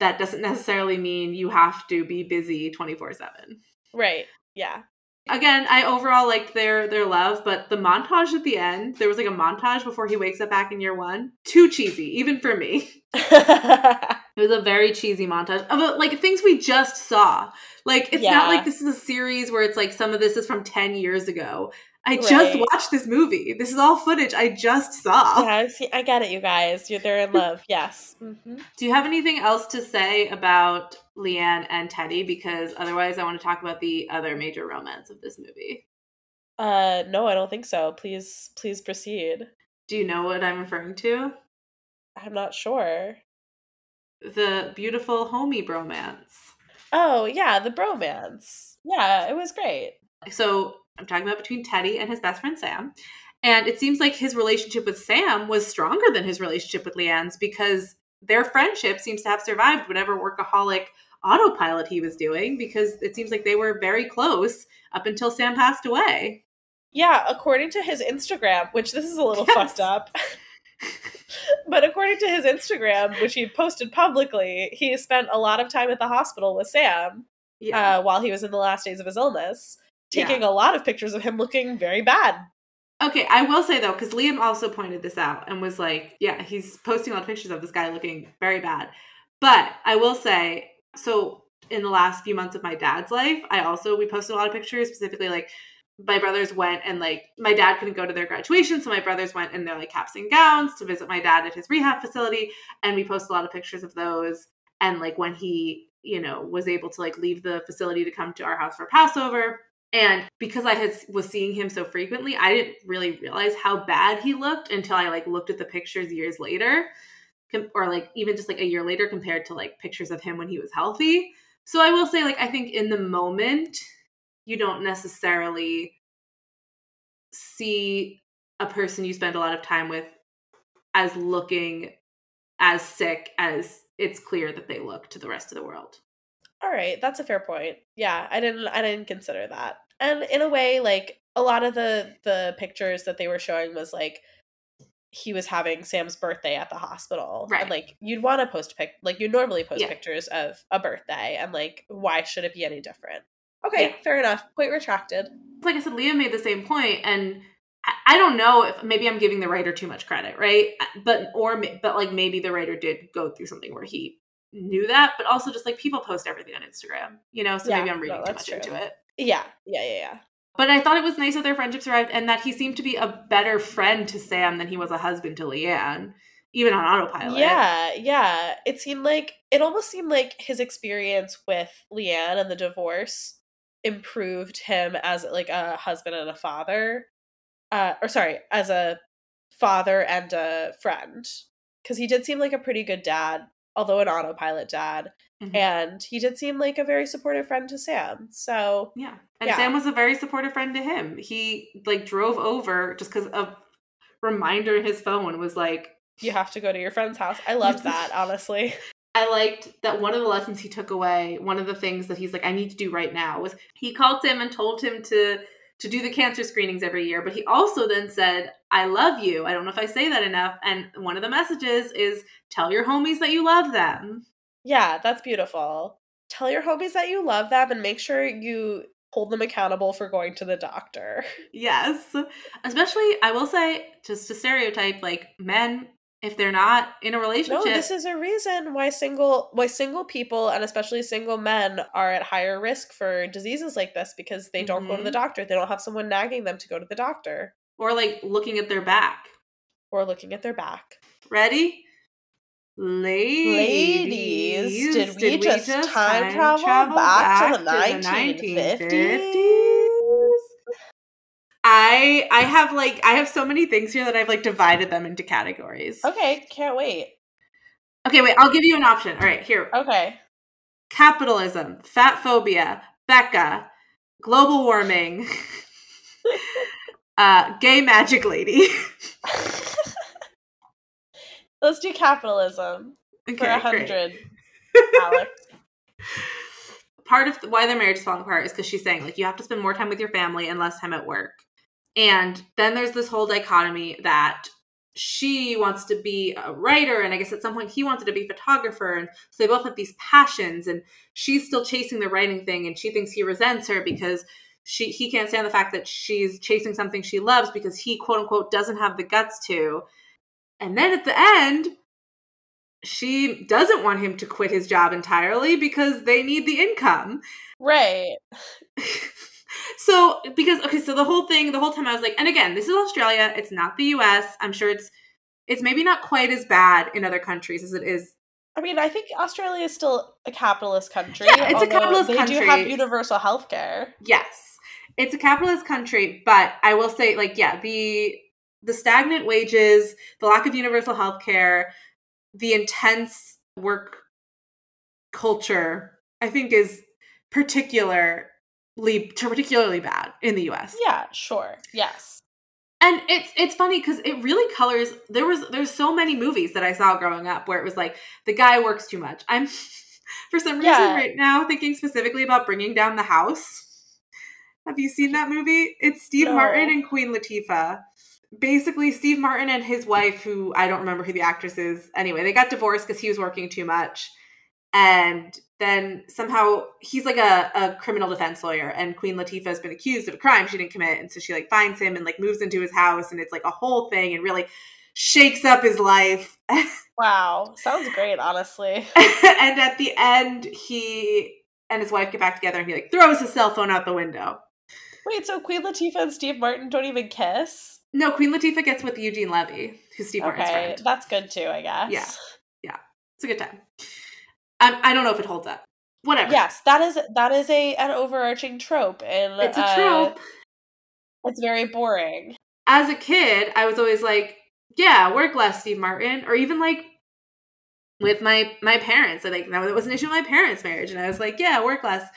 that doesn't necessarily mean you have to be busy 24/7.
Right. Yeah.
Again, I overall liked their their love, but the montage at the end, there was like a montage before he wakes up back in year 1. Too cheesy even for me. It was a very cheesy montage of uh, like things we just saw. Like it's not like this is a series where it's like some of this is from 10 years ago. I just watched this movie. This is all footage I just saw.
yeah, see, I get it, you guys. You're they're in love. Yes. hmm
Do you have anything else to say about Leanne and Teddy? Because otherwise, I want to talk about the other major romance of this movie.
Uh, no, I don't think so. Please, please proceed.
Do you know what I'm referring to?
I'm not sure.
The beautiful homie bromance.
Oh yeah, the bromance. Yeah, it was great.
So I'm talking about between Teddy and his best friend Sam. And it seems like his relationship with Sam was stronger than his relationship with Leanne's because their friendship seems to have survived whatever workaholic autopilot he was doing because it seems like they were very close up until Sam passed away.
Yeah, according to his Instagram, which this is a little
Yes.
fucked up. but according to his Instagram, which he posted publicly, he spent a lot of time at the hospital with Sam
Yeah.
uh, while he was in the last days of his illness,
Yeah.
taking a lot of pictures of him looking very bad.
Okay, I will say though, because Liam also pointed this out and was like, yeah, he's posting a lot of pictures of this guy looking very bad. But I will say, so in the last few months of my dad's life, I also we posted a lot of pictures, specifically like my brothers went and like my dad couldn't go to their graduation, so my brothers went in their like caps and gowns to visit my dad at his rehab facility, and we posted a lot of pictures of those. And like when he, you know, was able to like leave the facility to come to our house for Passover, and because I had was seeing him so frequently, I didn't really realize how bad he looked until I like looked at the pictures years later, com- or like even just like a year later compared to like pictures of him when he was healthy. So I will say, like, I think in the moment, you don't necessarily see a person you spend a lot of time with as looking as sick as it's clear that they look to the rest of the world.
All right, that's a fair point. Yeah, I didn't I didn't consider that. And in a way, like a lot of the the pictures that they were showing was like he was having Sam's birthday at the hospital.
Right.
And like you'd want to post pic like you normally post
Yeah.
pictures of a birthday and like why should it be any different? Okay,
Yeah.
fair enough. Point retracted.
like I said, Leah made the same point, and I, don't know if maybe I'm giving the writer too much credit, right? But or but like maybe the writer did go through something where he knew that, but also just like people post everything on Instagram, you know. So
Yeah,
maybe I'm
no,
reading too much
true.
into it.
Yeah, yeah, yeah, yeah.
But I thought it was nice that their friendship survived, and that he seemed to be a better friend to Sam than he was a husband to Leanne, even on autopilot.
Yeah, yeah. It seemed like it almost seemed like his experience with Leanne and the divorce improved him as like a husband and a father. Uh or sorry, as a father and a friend. Cuz he did seem like a pretty good dad, although an autopilot dad,
Mhm.
and he did seem like a very supportive friend to Sam. So,
Yeah. And
Yeah.
Sam was a very supportive friend to him. He like drove over just because a reminder in his phone was like,
you have to go to your friend's house. I loved that, honestly.
I liked that one of the lessons he took away, one of the things that he's like, I need to do right now was he called him and told him to to do the cancer screenings every year. But he also then said, I love you. I don't know if I say that enough. And one of the messages is tell your homies that you love them.
Yeah, that's beautiful. Tell your homies that you love them and make sure you hold them accountable for going to the doctor.
Yes. Especially, I will say, just to stereotype, like men, if they're not in a relationship.
No, this is a reason why single why single people and especially single men are at higher risk for diseases like this because they don't go to the
Mhm.
doctor. They don't have someone nagging them to go to the doctor
or like looking at their back.
or looking at their back.
Ready? Ladies,
Ladies, did we just time travel back to the 1950s?
I I have like I have so many things here that I've like divided them into categories.
Okay, can't wait.
Okay, wait, I'll give you an option. All right, here.
Okay.
Capitalism, fat phobia, Becca, global warming, uh, gay magic lady.
Let's do capitalism for
Okay,
a
great.
hundred, Alex.
part of why their marriage is falling apart is because she's saying like you have to spend more time with your family and less time at work And then there's this whole dichotomy that she wants to be a writer and i guess at some point he wanted to be a photographer and so they both have these passions and she's still chasing the writing thing and she thinks he resents her because she he can't stand the fact that she's chasing something she loves because he quote unquote doesn't have the guts to. And then at the end she doesn't want him to quit his job entirely because they need the income.
Right
so because okay so the whole thing the whole time i was like and again this is australia it's not the us i'm sure it's it's maybe not quite as bad in other countries as it is
I mean, I think Australia is still a capitalist country.
Yeah, it's a capitalist
they
country.
do have universal health care.
yes it's a capitalist country but i will say like yeah the the stagnant wages the lack of universal health care the intense work culture i think is particular particularly bad in the US.
Yeah, sure. Yes.
And it's it's funny because it really colors there was there's so many movies that I saw growing up where it was like the guy works too much. I'm for some reason
Yeah.
right now thinking specifically about bringing down the house. Have you seen that movie? It's Steve
No.
Martin and Queen Latifah. Basically, Steve Martin and his wife, who I don't remember who the actress is. Anyway, they got divorced because he was working too much. And then somehow he's like a, a criminal defense lawyer, and Queen Latifah has been accused of a crime she didn't commit. And so she like finds him and like moves into his house, and it's like a whole thing and really shakes up his life.
Wow. Sounds great, honestly.
and at the end, he and his wife get back together and he like throws his cell phone out the window.
Wait, so Queen Latifah and Steve Martin don't even kiss?
No, Queen Latifah gets with Eugene Levy, who's Steve Martin's friend.
that's good too, I guess.
Yeah. Yeah. It's a good time. Um, I don't know if it holds up. Whatever.
Yes, that is that is a an overarching trope, and
It's a
uh,
trope.
it's very boring.
As a kid, I was always like, yeah, work less, Steve Martin. Or even like with my my parents. I like that was an issue with my parents' marriage. And I was like, yeah, work less.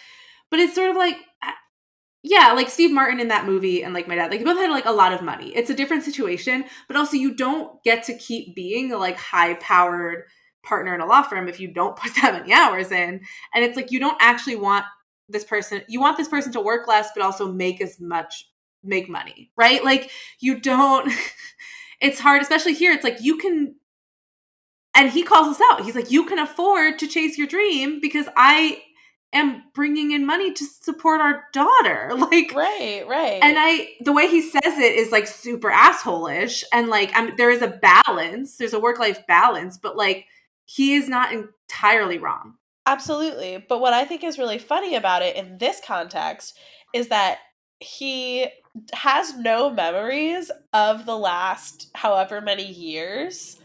But it's sort of like uh, yeah, like Steve Martin in that movie and like my dad, like they both had like a lot of money. It's a different situation, but also you don't get to keep being a like high powered partner in a law firm if you don't put that many hours in. And it's like you don't actually want this person, you want this person to work less, but also make as much, make money, right? Like you don't, it's hard, especially here. It's like you can, and he calls us out. He's like, you can afford to chase your dream because I am bringing in money to support our daughter. Like,
Right, right.
and I, the way he says it is like super asshole-ish, and like, I'm there is a balance. There's a work-life balance, but like, he is not entirely wrong.
Absolutely. But what I think is really funny about it in this context is that he has no memories of the last however many years.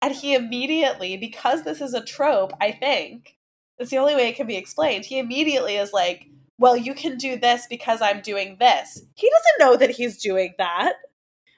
And he immediately, because this is a trope, I think, it's the only way it can be explained. He immediately is like, well, you can do this because I'm doing this. He doesn't know that he's doing that.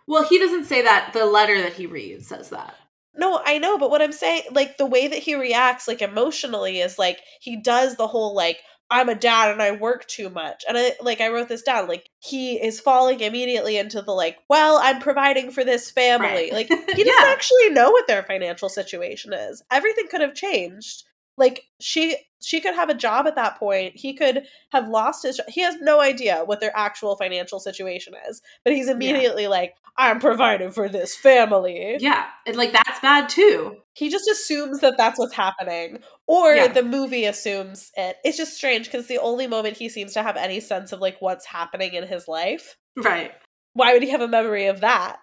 Well, he doesn't say that. The letter that he reads says that.
No, I know, but what I'm saying, like the way that he reacts, like emotionally, is like he does the whole like I'm a dad and I work too much, and I like I wrote this down. Like he is falling immediately into the like, well, I'm providing for this family.
Right.
Like he doesn't
Yeah.
actually know what their financial situation is. Everything could have changed. Like she she could have a job at that point. He could have lost his. He has no idea what their actual financial situation is, but he's immediately like, I'm providing for this family
Yeah, and like that's bad too.
he just assumes that that's what's happening or
Yeah.
the movie assumes it it's just strange because the only moment he seems to have any sense of like what's happening in his life
Right.
why would he have a memory of that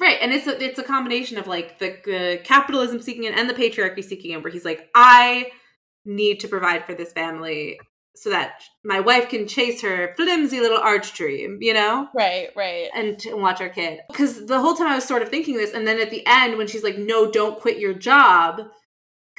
Right, and it's a, it's a combination of like the, capitalism seeking in and the patriarchy seeking in, where he's like, I need to provide for this family so that my wife can chase her flimsy little arch dream, you know,
right right
and to watch our kid. Because the whole time I was sort of thinking this, and then at the end when she's like, "No, don't quit your job,"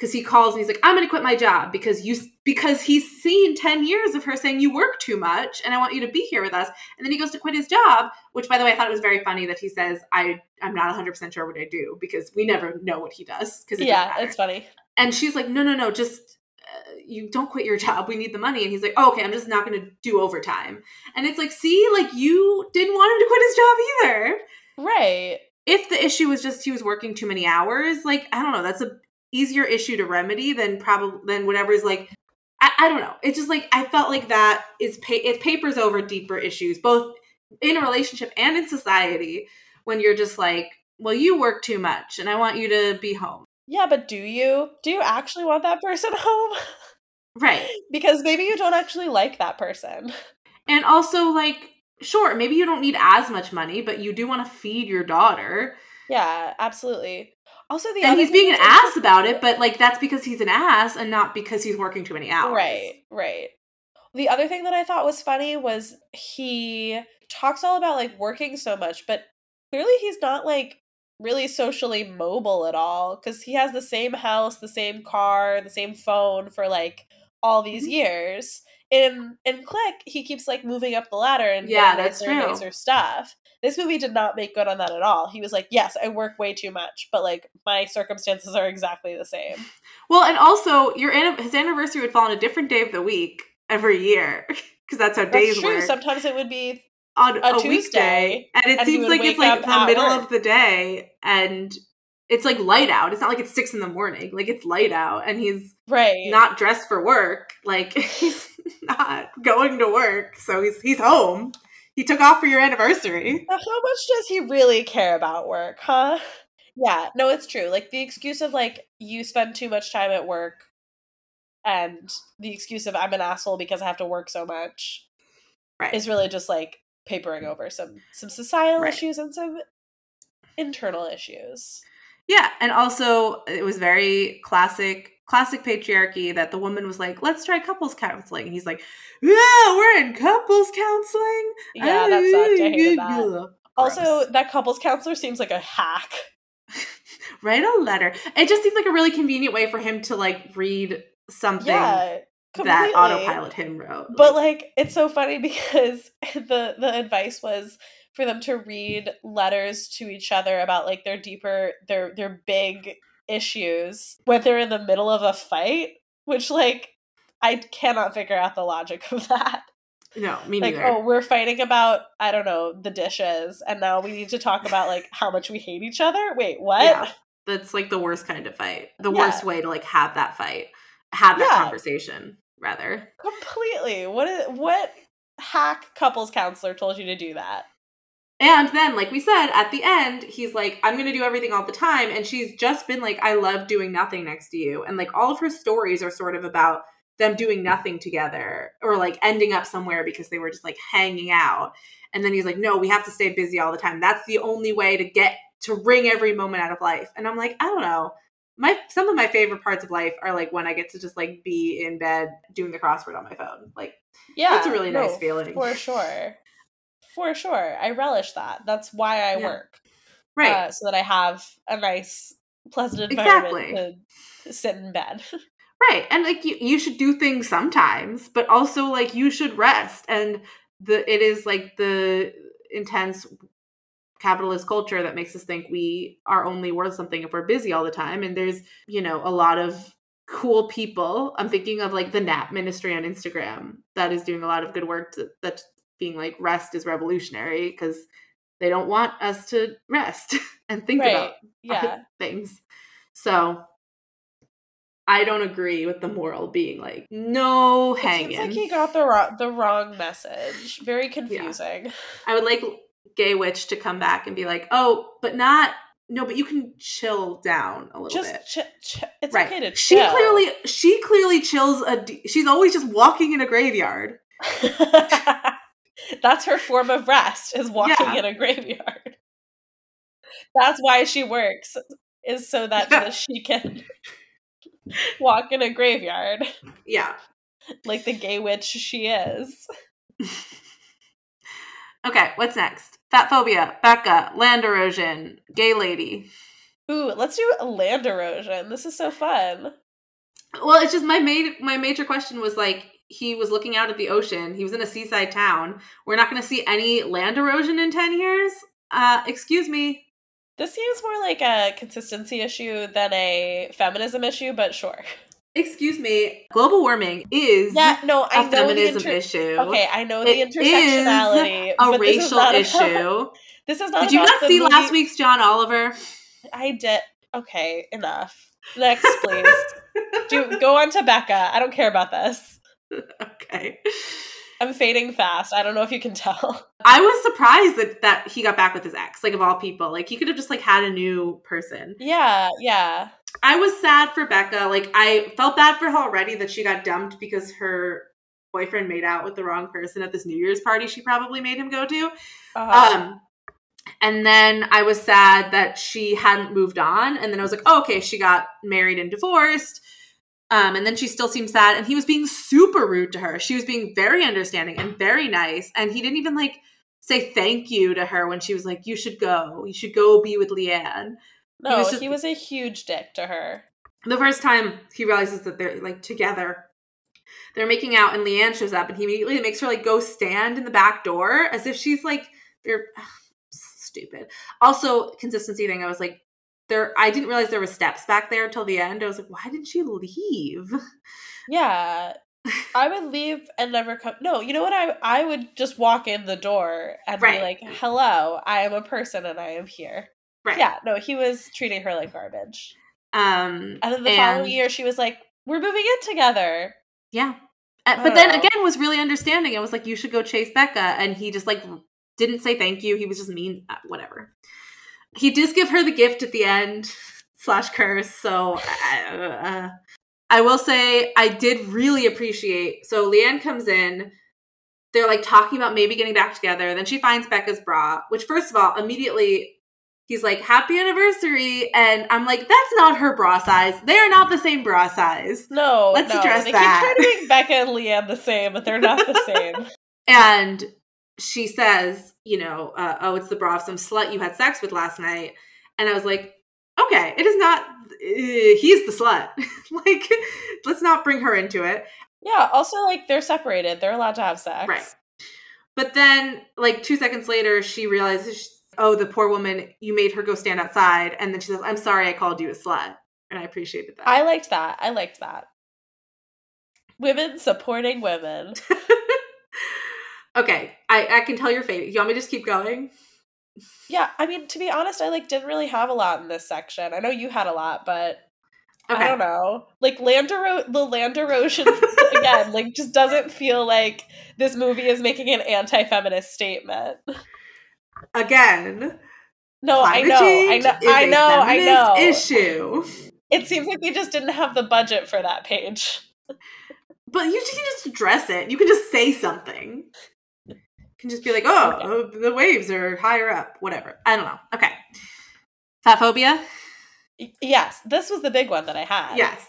because he calls and he's like, "I'm going to quit my job because you because he's seen ten years of her saying you work too much, and I want you to be here with us." And then he goes to quit his job, which by the way I thought it was very funny that he says, "I I'm not 100 percent sure what I do because we never know what he does because
yeah it's funny
and she's like, no, no, no, just uh, you don't quit your job. We need the money. And he's like, oh, okay, I'm just not going to do overtime. And it's like, see, like you didn't want him to quit his job either.
right
If the issue was just he was working too many hours, like I don't know, that's a easier issue to remedy than probably than whatever is like. I, I don't know. It's just like I felt like that is pa- it papers over deeper issues, both in a relationship and in society when you're just like, well, you work too much and I want you to be home.
Yeah, but do you? Do you actually want that person home?
Right.
because maybe you don't actually like that person.
And also, like, sure, maybe you don't need as much money, but you do want to feed your daughter.
Yeah, absolutely. Also, the
and he's being an ass about it, but like that's because he's an ass and not because he's working too many hours.
Right, right. The other thing that I thought was funny was he talks all about like working so much, but clearly he's not like really socially mobile at all because he has the same house, the same car, the same phone for like all these
Mhm.
years. In in Click, he keeps like moving up the ladder and
Yeah, that's true.
nicer stuff. This movie did not make good on that at all. He was like, "Yes, I work way too much, but like my circumstances are exactly the same."
Well, and also your his anniversary would fall on a different day of the week every year because that's how
That's
days
true.
work.
Sometimes it would be
on
a
a,
Tuesday,
weekday, and it
and
seems like it's like the middle
work.
of the day, and it's like light out. It's not like it's six in the morning. Like it's light out, and he's
right.
not dressed for work. Like he's not going to work, so he's he's home. He took off for your anniversary.
How much does he really care about work, huh? Yeah, no, it's true. Like the excuse of like you spend too much time at work and the excuse of I'm an asshole because I have to work so much
Right.
is really just like papering over some some societal
Right.
issues and some internal issues.
Yeah, and also it was very classic classic patriarchy that the woman was like, "Let's try couples counseling," and he's like, "Yeah, we're in couples counseling."
Yeah, that sucked. I hated that. Also,
Gross.
that couples counselor seems like a hack.
write a letter. It just seems like a really convenient way for him to like read something
Yeah,
that autopilot him wrote.
But like it's so funny because the the advice was for them to read letters to each other about like their deeper their their big issues when they're in the middle of a fight, which like I cannot figure out the logic of that.
no, me
Like,
neither.
oh, we're fighting about I don't know, the dishes and now we need to talk about like how much we hate each other. Wait, what?
Yeah. That's like the worst kind of fight. The
Yeah.
worst way to like have that fight, have that
Yeah.
conversation, rather.
Completely. What is what hack couples counselor told you to do that?
And then, like we said, at the end, he's like, I'm going to do everything all the time. And she's just been like, I love doing nothing next to you. And like all of her stories are sort of about them doing nothing together or like ending up somewhere because they were just like hanging out. And then he's like, No, we have to stay busy all the time. That's the only way to get to wring every moment out of life. And I'm like, I don't know. My some of my favorite parts of life are like when I get to just like be in bed doing the crossword on my phone. Like
Yeah.
It's a really nice feeling.
For sure. For sure. I relish that. That's why I
Yeah.
work.
right.
Uh, so that I have a nice, pleasant environment to sit in bed.
Right. And like you, you should do things sometimes, but also like you should rest. And the it is like the intense capitalist culture that makes us think we are only worth something if we're busy all the time. And there's, you know, a lot of cool people. I'm thinking of like the nap ministry on Instagram that is doing a lot of good work to, that's being like rest is revolutionary because they don't want us to rest and think
Right.
about
Yeah.
things. So I don't agree with the moral being like no
It
hanging.
seems like he got the wrong, the wrong message. Very confusing.
I would like Gay Witch to come back and be like, "Oh, but not no, but you can chill down a little
Just
bit."
ch- ch- it's
right.
okay to
she
chill.
clearly she clearly chills a d- she's always just walking in a graveyard.
That's her form of rest is walking
Yeah.
in a graveyard. That's why she works is so that
Yeah.
she can walk in a graveyard
Yeah.
like the gay witch she is.
Okay, what's next? Fat phobia, Becca, land erosion, gay lady.
Ooh, let's do land erosion. This is so fun.
Well, it's just my main my major question was like he was looking out at the ocean. He was in a seaside town. We're not going to see any land erosion in 10 years? Uh, excuse me.
This seems more like a consistency issue than a feminism issue, but sure.
Excuse me. Global warming is
Yeah, no, I
a
know
feminism
inter-
issue.
Okay, I know the
It is
intersectionality.
A
but this is
racial
not about-
issue.
this is not.
Did you not see
movie-
last week's John Oliver?
I did. Okay, enough. Next, please. Do go on to Becca. I don't care about this.
okay.
I'm fading fast. I don't know if you can tell.
I was surprised that that he got back with his ex, like of all people. Like he could have just like had a new person.
Yeah, yeah.
I was sad for Becca. Like I felt bad for her already that she got dumped because her boyfriend made out with the wrong person at this New Year's party she probably made him go to.
Uh-huh.
Um and then I was sad that she hadn't moved on. And then I was like, oh, okay, she got married and divorced. Um, and then she still seemed sad. And he was being super rude to her. She was being very understanding and very nice. And he didn't even like say thank you to her when she was like, you should go. You should go be with Leanne.
no,
was just-
he was a huge dick to her.
The first time he realizes that they're like together, they're making out, and Leanne shows up, and he immediately makes her like go stand in the back door as if she's like, they're stupid. Also, consistency thing. I was like, there. I didn't realize there were steps back there until the end. I was like, why did she leave?
Yeah. I would leave and never come. No, you know what? I I would just walk in the door and
Right.
be like, "Hello, I am a person and I am here."
Right.
Yeah. No, he was treating her like garbage.
Um.
And then the
And-
following year, she was like, "We're moving in together."
Yeah. Uh, but then
Oh.
again, was really understanding. I was like, you should go chase Becca, and he just like didn't say thank you. He was just mean. Uh, whatever. He does give her the gift at the end slash curse. So uh, uh, I will say I did really appreciate. So Leanne comes in. They're like talking about maybe getting back together. Then she finds Becca's bra, which first of all, immediately he's like, "Happy anniversary," and I'm like, "That's not her bra size. They are not the same bra size."
No,
Let's
no.
address
they
that.
keep trying to make Becca and Leanne the same, but they're not the same.
And she says, you know, uh, oh, it's the bra of some slut you had sex with last night. And I was like, okay, it is not, uh, he's the slut. like, let's not bring her into it.
yeah. Also, like they're separated. They're allowed to have sex.
Right. But then, like, two seconds later, she realizes, oh, the poor woman, you made her go stand outside. And then she says, I'm sorry I called you a slut. And I appreciated that.
I liked that. I liked that. Women supporting women.
okay, I, I can tell your fate. You want me to just keep going?
Yeah, I mean, to be honest, I like didn't really have a lot in this section. I know you had a lot, but
Okay.
I don't know. Like land ero- the land erosion again, like just doesn't feel like this movie is making an anti-feminist statement.
Again,
No, I know, I know, I know, I know.
Issue.
It seems like they just didn't have the budget for that page.
But you can just address it. You can just say something. Can just be like, oh, oh, the waves are higher up. Whatever. I don't know. Okay. Fat phobia?
Yes, this was the big one that I had.
Yes.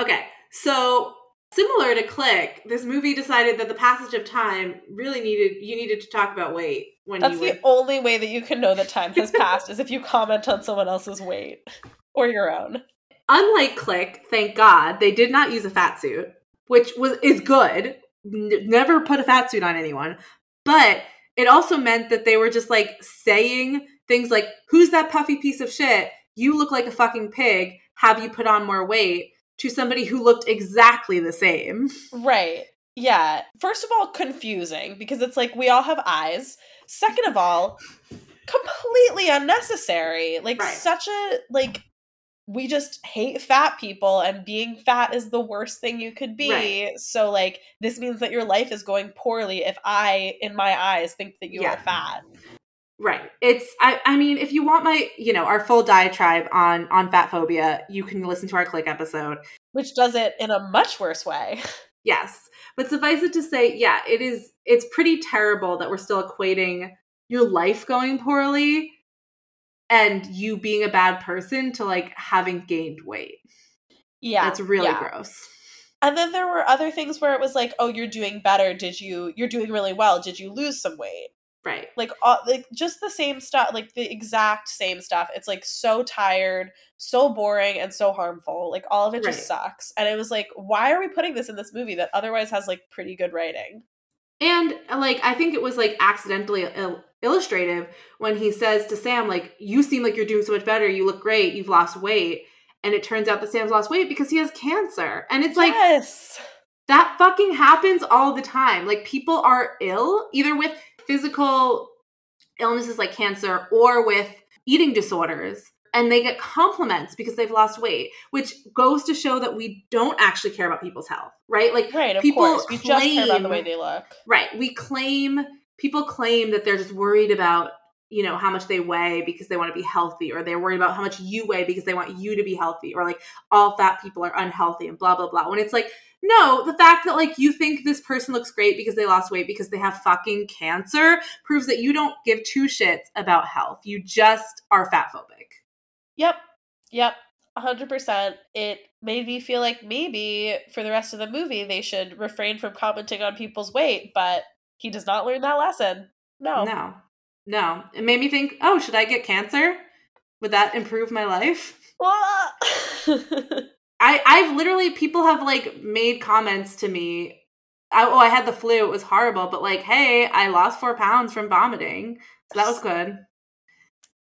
Okay. So similar to Click, this movie decided that the passage of time really needed you needed to talk about weight when
That's the
were
only way that you can know that time has passed is if you comment on someone else's weight or your own.
unlike Click, thank God, they did not use a fat suit, which was is good. N- never put a fat suit on anyone. But it also meant that they were just like saying things like, Who's that puffy piece of shit? You look like a fucking pig. Have you put on more weight? To somebody who looked exactly the same.
Right. Yeah. First of all, confusing because it's like we all have eyes. Second of all, completely unnecessary. Like
Right.
such a like we just hate fat people and being fat is the worst thing you could be.
Right.
So like this means that your life is going poorly if I in my eyes think that you
Yeah.
are fat.
Right. It's I I mean, if you want my, you know, our full diatribe on on fat phobia, you can listen to our click episode.
Which does it in a much worse way.
Yes. But suffice it to say, yeah, it is it's pretty terrible that we're still equating your life going poorly and you being a bad person to like having gained weight.
Yeah.
That's really
yeah.
gross.
And then there were other things where it was like, "Oh, you're doing better. Did you you're doing really well. Did you lose some weight?"
Right.
like all, like just the same stuff like the exact same stuff it's like so tired so boring and so harmful like all of it just sucks and it was like why are we putting this in this movie that otherwise has like pretty good writing
And uh, like I think it was like accidentally il- illustrative when he says to Sam like you seem like you're doing so much better. You look great. You've lost weight. And it turns out that Sam's lost weight because he has cancer. And it's like
yes
that fucking happens all the time. Like people are ill either with physical illnesses like cancer or with eating disorders and they get compliments because they've lost weight, which goes to show that we don't actually care about people's health, right? Like
Right, of
people
course. We just care about the way
claim-
they look.
Right. We claim people claim that they're just worried about, you know, how much they weigh because they want to be healthy, or they're worried about how much you weigh because they want you to be healthy, or like all fat people are unhealthy and blah blah blah. When it's like, no, the fact that like you think this person looks great because they lost weight because they have fucking cancer proves that you don't give two shits about health. You just are fat phobic.
Yep. Yep. 100%. It made me feel like maybe for the rest of the movie they should refrain from commenting on people's weight, but he does not learn that lesson. No.
No. No. It made me think, oh, should I get cancer? Would that improve my life? I I've literally people have like made comments to me. I, oh, I had the flu. It was horrible, but like, hey, I lost four pounds from vomiting, so that was good.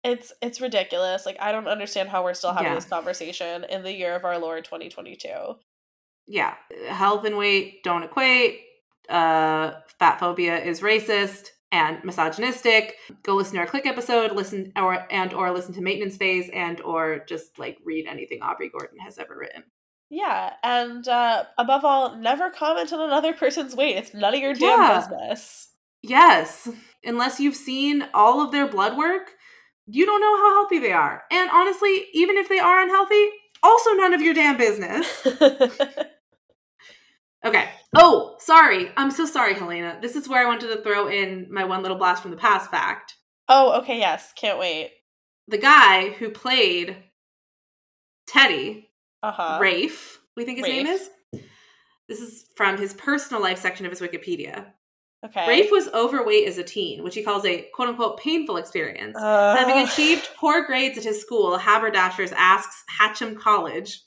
It's it's ridiculous. Like I don't understand how we're still having
Yeah.
this conversation in the year of our Lord 2022.
Yeah, health and weight don't equate. Uh, fat phobia is racist and misogynistic. Go listen to our click episode. Listen or and or listen to maintenance phase and or just like read anything Aubrey Gordon has ever written.
Yeah, and uh, above all, never comment on another person's weight. It's none of your damn
Yeah.
business.
Yes, unless you've seen all of their blood work, you don't know how healthy they are. And honestly, even if they are unhealthy, also none of your damn business. Okay. Oh, sorry. I'm so sorry, Helena. This is where I wanted to throw in my one little blast from the past fact.
oh, okay, yes, can't wait.
The guy who played Teddy,
Uh huh.
Rafe, we think his name is. This is from his personal life section of his Wikipedia.
Okay.
Rafe was overweight as a teen, which he calls a quote unquote painful experience.
Uh,
Having achieved poor grades at his school, Haberdashers' Aske's Hatcham College.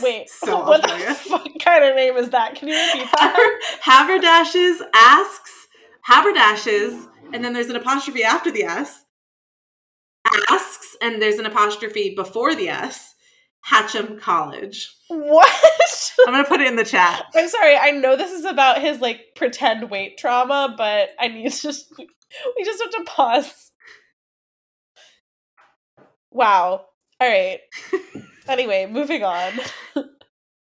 Wait,
so
what the fuck kind of name is that? Can you repeat that?
Haberdashes asks Haberdashes, and then there's an apostrophe after the S. Asks, and there's an apostrophe before the S. Hatcham College.
what?
I'm gonna put it in the chat.
I'm sorry. I know this is about his like pretend weight trauma, but I need to just we just have to pause. Wow. All right. anyway, moving on.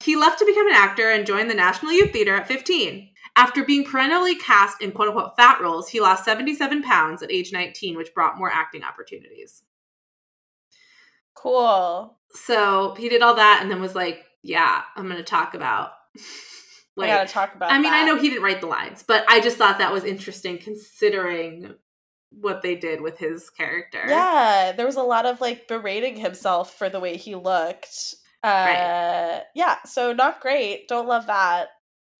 He left to become an actor and joined the National Youth Theater at 15. After being perennially cast in quote unquote fat roles, he lost 77 pounds at age 19, which brought more acting opportunities.
Cool.
So he did all that and then was like, Yeah, I'm gonna talk about Like,
I gotta talk about.
I mean, I know he didn't write the lines, but I just thought that was interesting considering what they did with his character.
Yeah, there was a lot of like berating himself for the way he looked. Uh,
Right.
Yeah, so not great. Don't love that.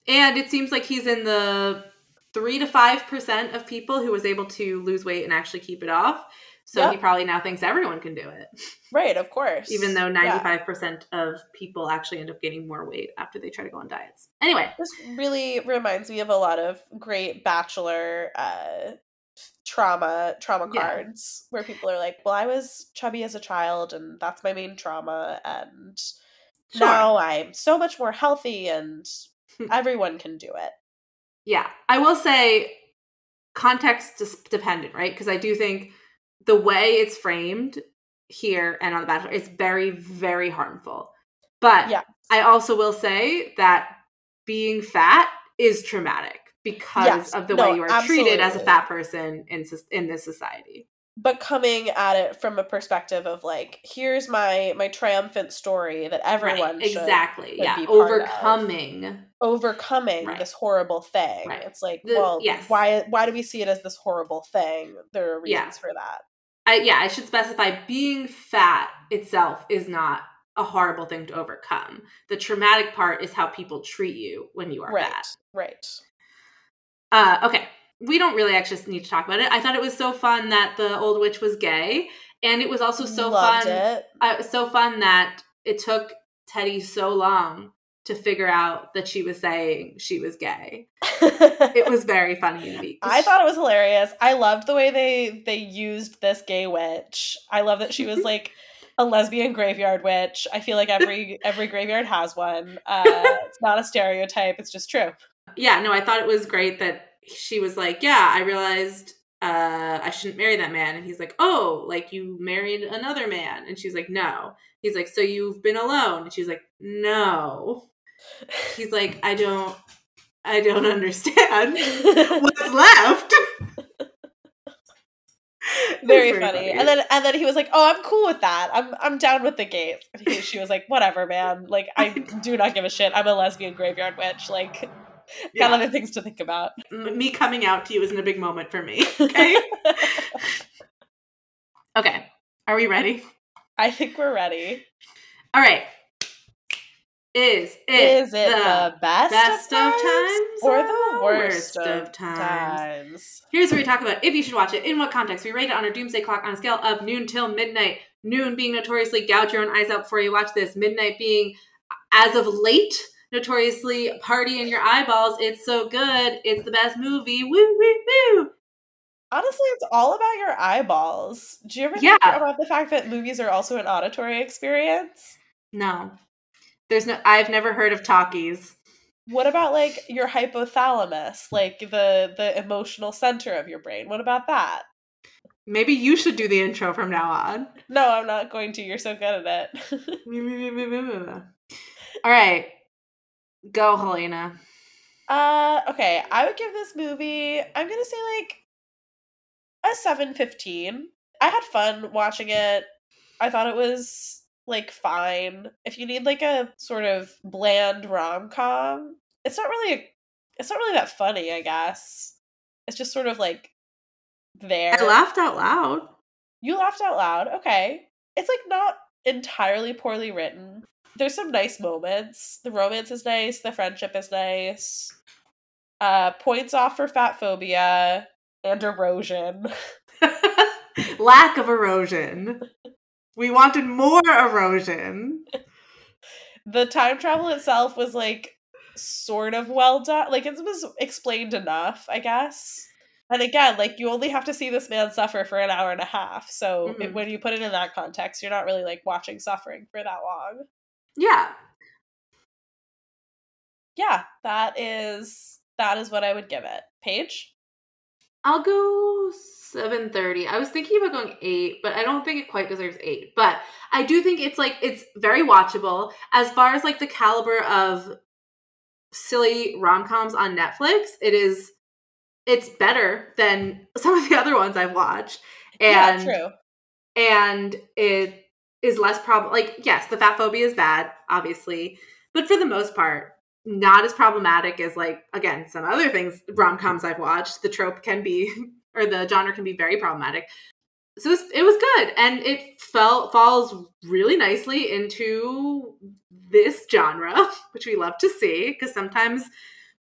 And it seems like he's in the three to five percent of people who was able to lose weight and actually keep it off. So
Yep.
he probably now thinks everyone can do it,
Right, of course.
even though 95% of people actually end up gaining more weight after they try to go on diets. Anyway,
This really reminds me of a lot of great bachelor uh trauma trauma
Yeah.
cards where people are like, "Well, I was chubby as a child and that's my main trauma and
sure.
now I'm so much more healthy and everyone can do it."
Yeah, I will say context dependent, right? Because I do think the way it's framed here and on The Bachelor is very, very harmful. But
Yeah.
I also will say that being fat is traumatic because
Yes.
of the
No,
way you are treated as a fat person in in this society.
But coming at it from a perspective of like, here's my my triumphant story that everyone
right? Exactly.
should
Yeah.
be part of.
Overcoming.
overcoming
Right.
this horrible thing.
Right.
It's like,
The-
well,
yes.
why why do we see it as this horrible thing? There are reasons
Yeah.
for that.
I yeah, I should specify being fat itself is not a horrible thing to overcome. The traumatic part is how people treat you when you are
Right.
fat.
Right.
Uh, okay, we don't really actually need to talk about it. I thought it was so fun that the old witch was gay, and it was also so
Loved
fun.
it.
Uh, it was so fun that it took Teddy so long to figure out that she was saying she was gay. It was very funny to me.
I thought it was hilarious. I loved the way they they used this gay witch. I love that she was like a lesbian graveyard witch. I feel like every every graveyard has one. Uh, it's not a stereotype. It's just true.
yeah, no, I thought it was great that she was like, yeah, I realized uh, I shouldn't marry that man. And he's like, oh, like you married another man. And she's like, no. He's like, so you've been alone. And she's like, no. He's like, I don't, I don't understand what's left.
very,
very
funny.
funny.
And then and then he was like, "Oh, I'm cool with that. I'm I'm down with the gates." And he, she was like, "Whatever, man. Like I do not give a shit. I'm a lesbian graveyard witch. Like got other things to think about."
Me coming out to you isn't a big moment for me. Okay. okay. Are we ready?
I think we're ready.
All right. Is it,
Is it the, best,
best
of,
of
times,
times
or
or
the
the
worst,
of times?
times?
Here's where we talk about if you should watch it, in what context. We rate it on our doomsday clock on a scale of noon till midnight. Noon being notoriously gouge your own eyes out before you watch this. Midnight being, as of late, notoriously party in your eyeballs. It's so good. It's the best movie. Woo, woo, woo.
Honestly, it's all about your eyeballs. Do you ever
Yeah.
think about the fact that movies are also an auditory experience?
No. There's no, I've never heard of talkies.
What about like your hypothalamus, like the the emotional center of your brain? What about that?
Maybe you should do the intro from now on.
No, I'm not going to. You're so good at it.
All right. Go, Helena.
uh, okay. I would give this movie. I'm gonna say like a seven fifteen. I had fun watching it. I thought it was like fine. If you need like a sort of bland rom com, it's not really. It's not really that funny. I guess it's just sort of like there.
I laughed out loud.
You laughed out loud. Okay. It's like not entirely poorly written. There's some nice moments. The romance is nice, the friendship is nice. Uh points off for fat phobia and erosion.
Lack of erosion. We wanted more erosion.
The time travel itself was like sort of well done. Like it was explained enough, I guess. And again, like you only have to see this man suffer for an hour and a half. So it-
Mhm.
when you put it in that context, you're not really like watching suffering for that long.
Yeah.
yeah, that is that is what I would give it. Paige?
I'll go 730. I was thinking about going 8, but I don't think it quite deserves 8. But I do think it's like it's very watchable as far as like the caliber of silly rom-coms on Netflix. It is it's better than some of the other ones I've watched. And
yeah, true.
and it is less problem like yes the fat phobia is bad obviously but for the most part not as problematic as like again some other things rom-coms i've watched the trope can be or the genre can be very problematic so it was, it was good and it fell falls really nicely into this genre which we love to see because sometimes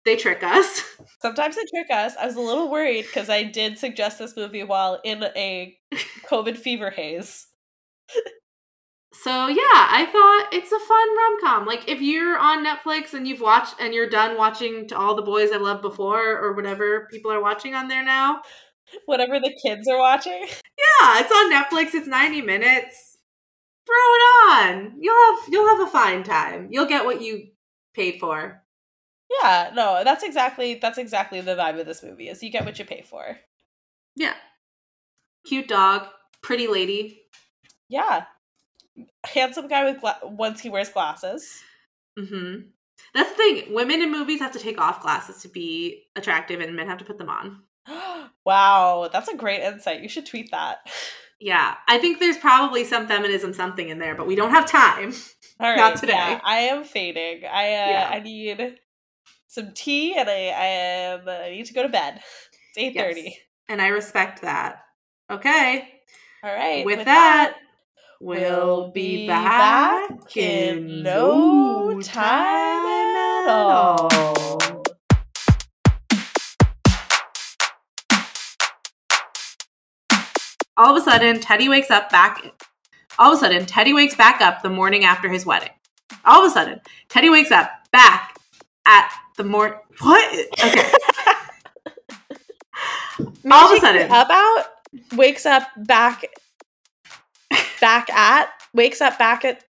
they trick us
Sometimes they trick us. I was a little worried because I did suggest this movie while in a COVID fever haze.
So yeah, I thought it's a fun rom com. Like if you're on Netflix and you've watched and you're done watching to all the boys I've loved before or whatever people are watching on there now.
Whatever the kids are watching.
Yeah, it's on Netflix. It's 90 minutes. Throw it on. You'll have you'll have a fine time. You'll get what you paid for.
Yeah, no, that's exactly that's exactly the vibe of this movie is you get what you pay for.
Yeah. Cute dog, pretty lady.
Yeah. Handsome guy with gla- once he wears glasses.
Mhm. That's the thing. Women in movies have to take off glasses to be attractive and men have to put them on.
wow, that's a great insight. You should tweet that.
Yeah, I think there's probably some feminism something in there, but we don't have time.
All right,
Not today.
Yeah, I am fading. I uh,
Yeah.
I need some tea, and I I am I need to go to bed. It's eight thirty.
Yes. And I respect that. Okay.
All right.
With, that, we'll be back in no time at all. All of a sudden, Teddy wakes up back. All of a sudden, Teddy wakes back up the morning after his wedding. All of a sudden, Teddy wakes up back at the morning. What? Okay. All of a sudden,
up out wakes up back back at wakes up back at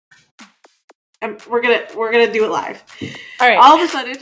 um, we're gonna we're gonna do it live.
all right.
All of a sudden,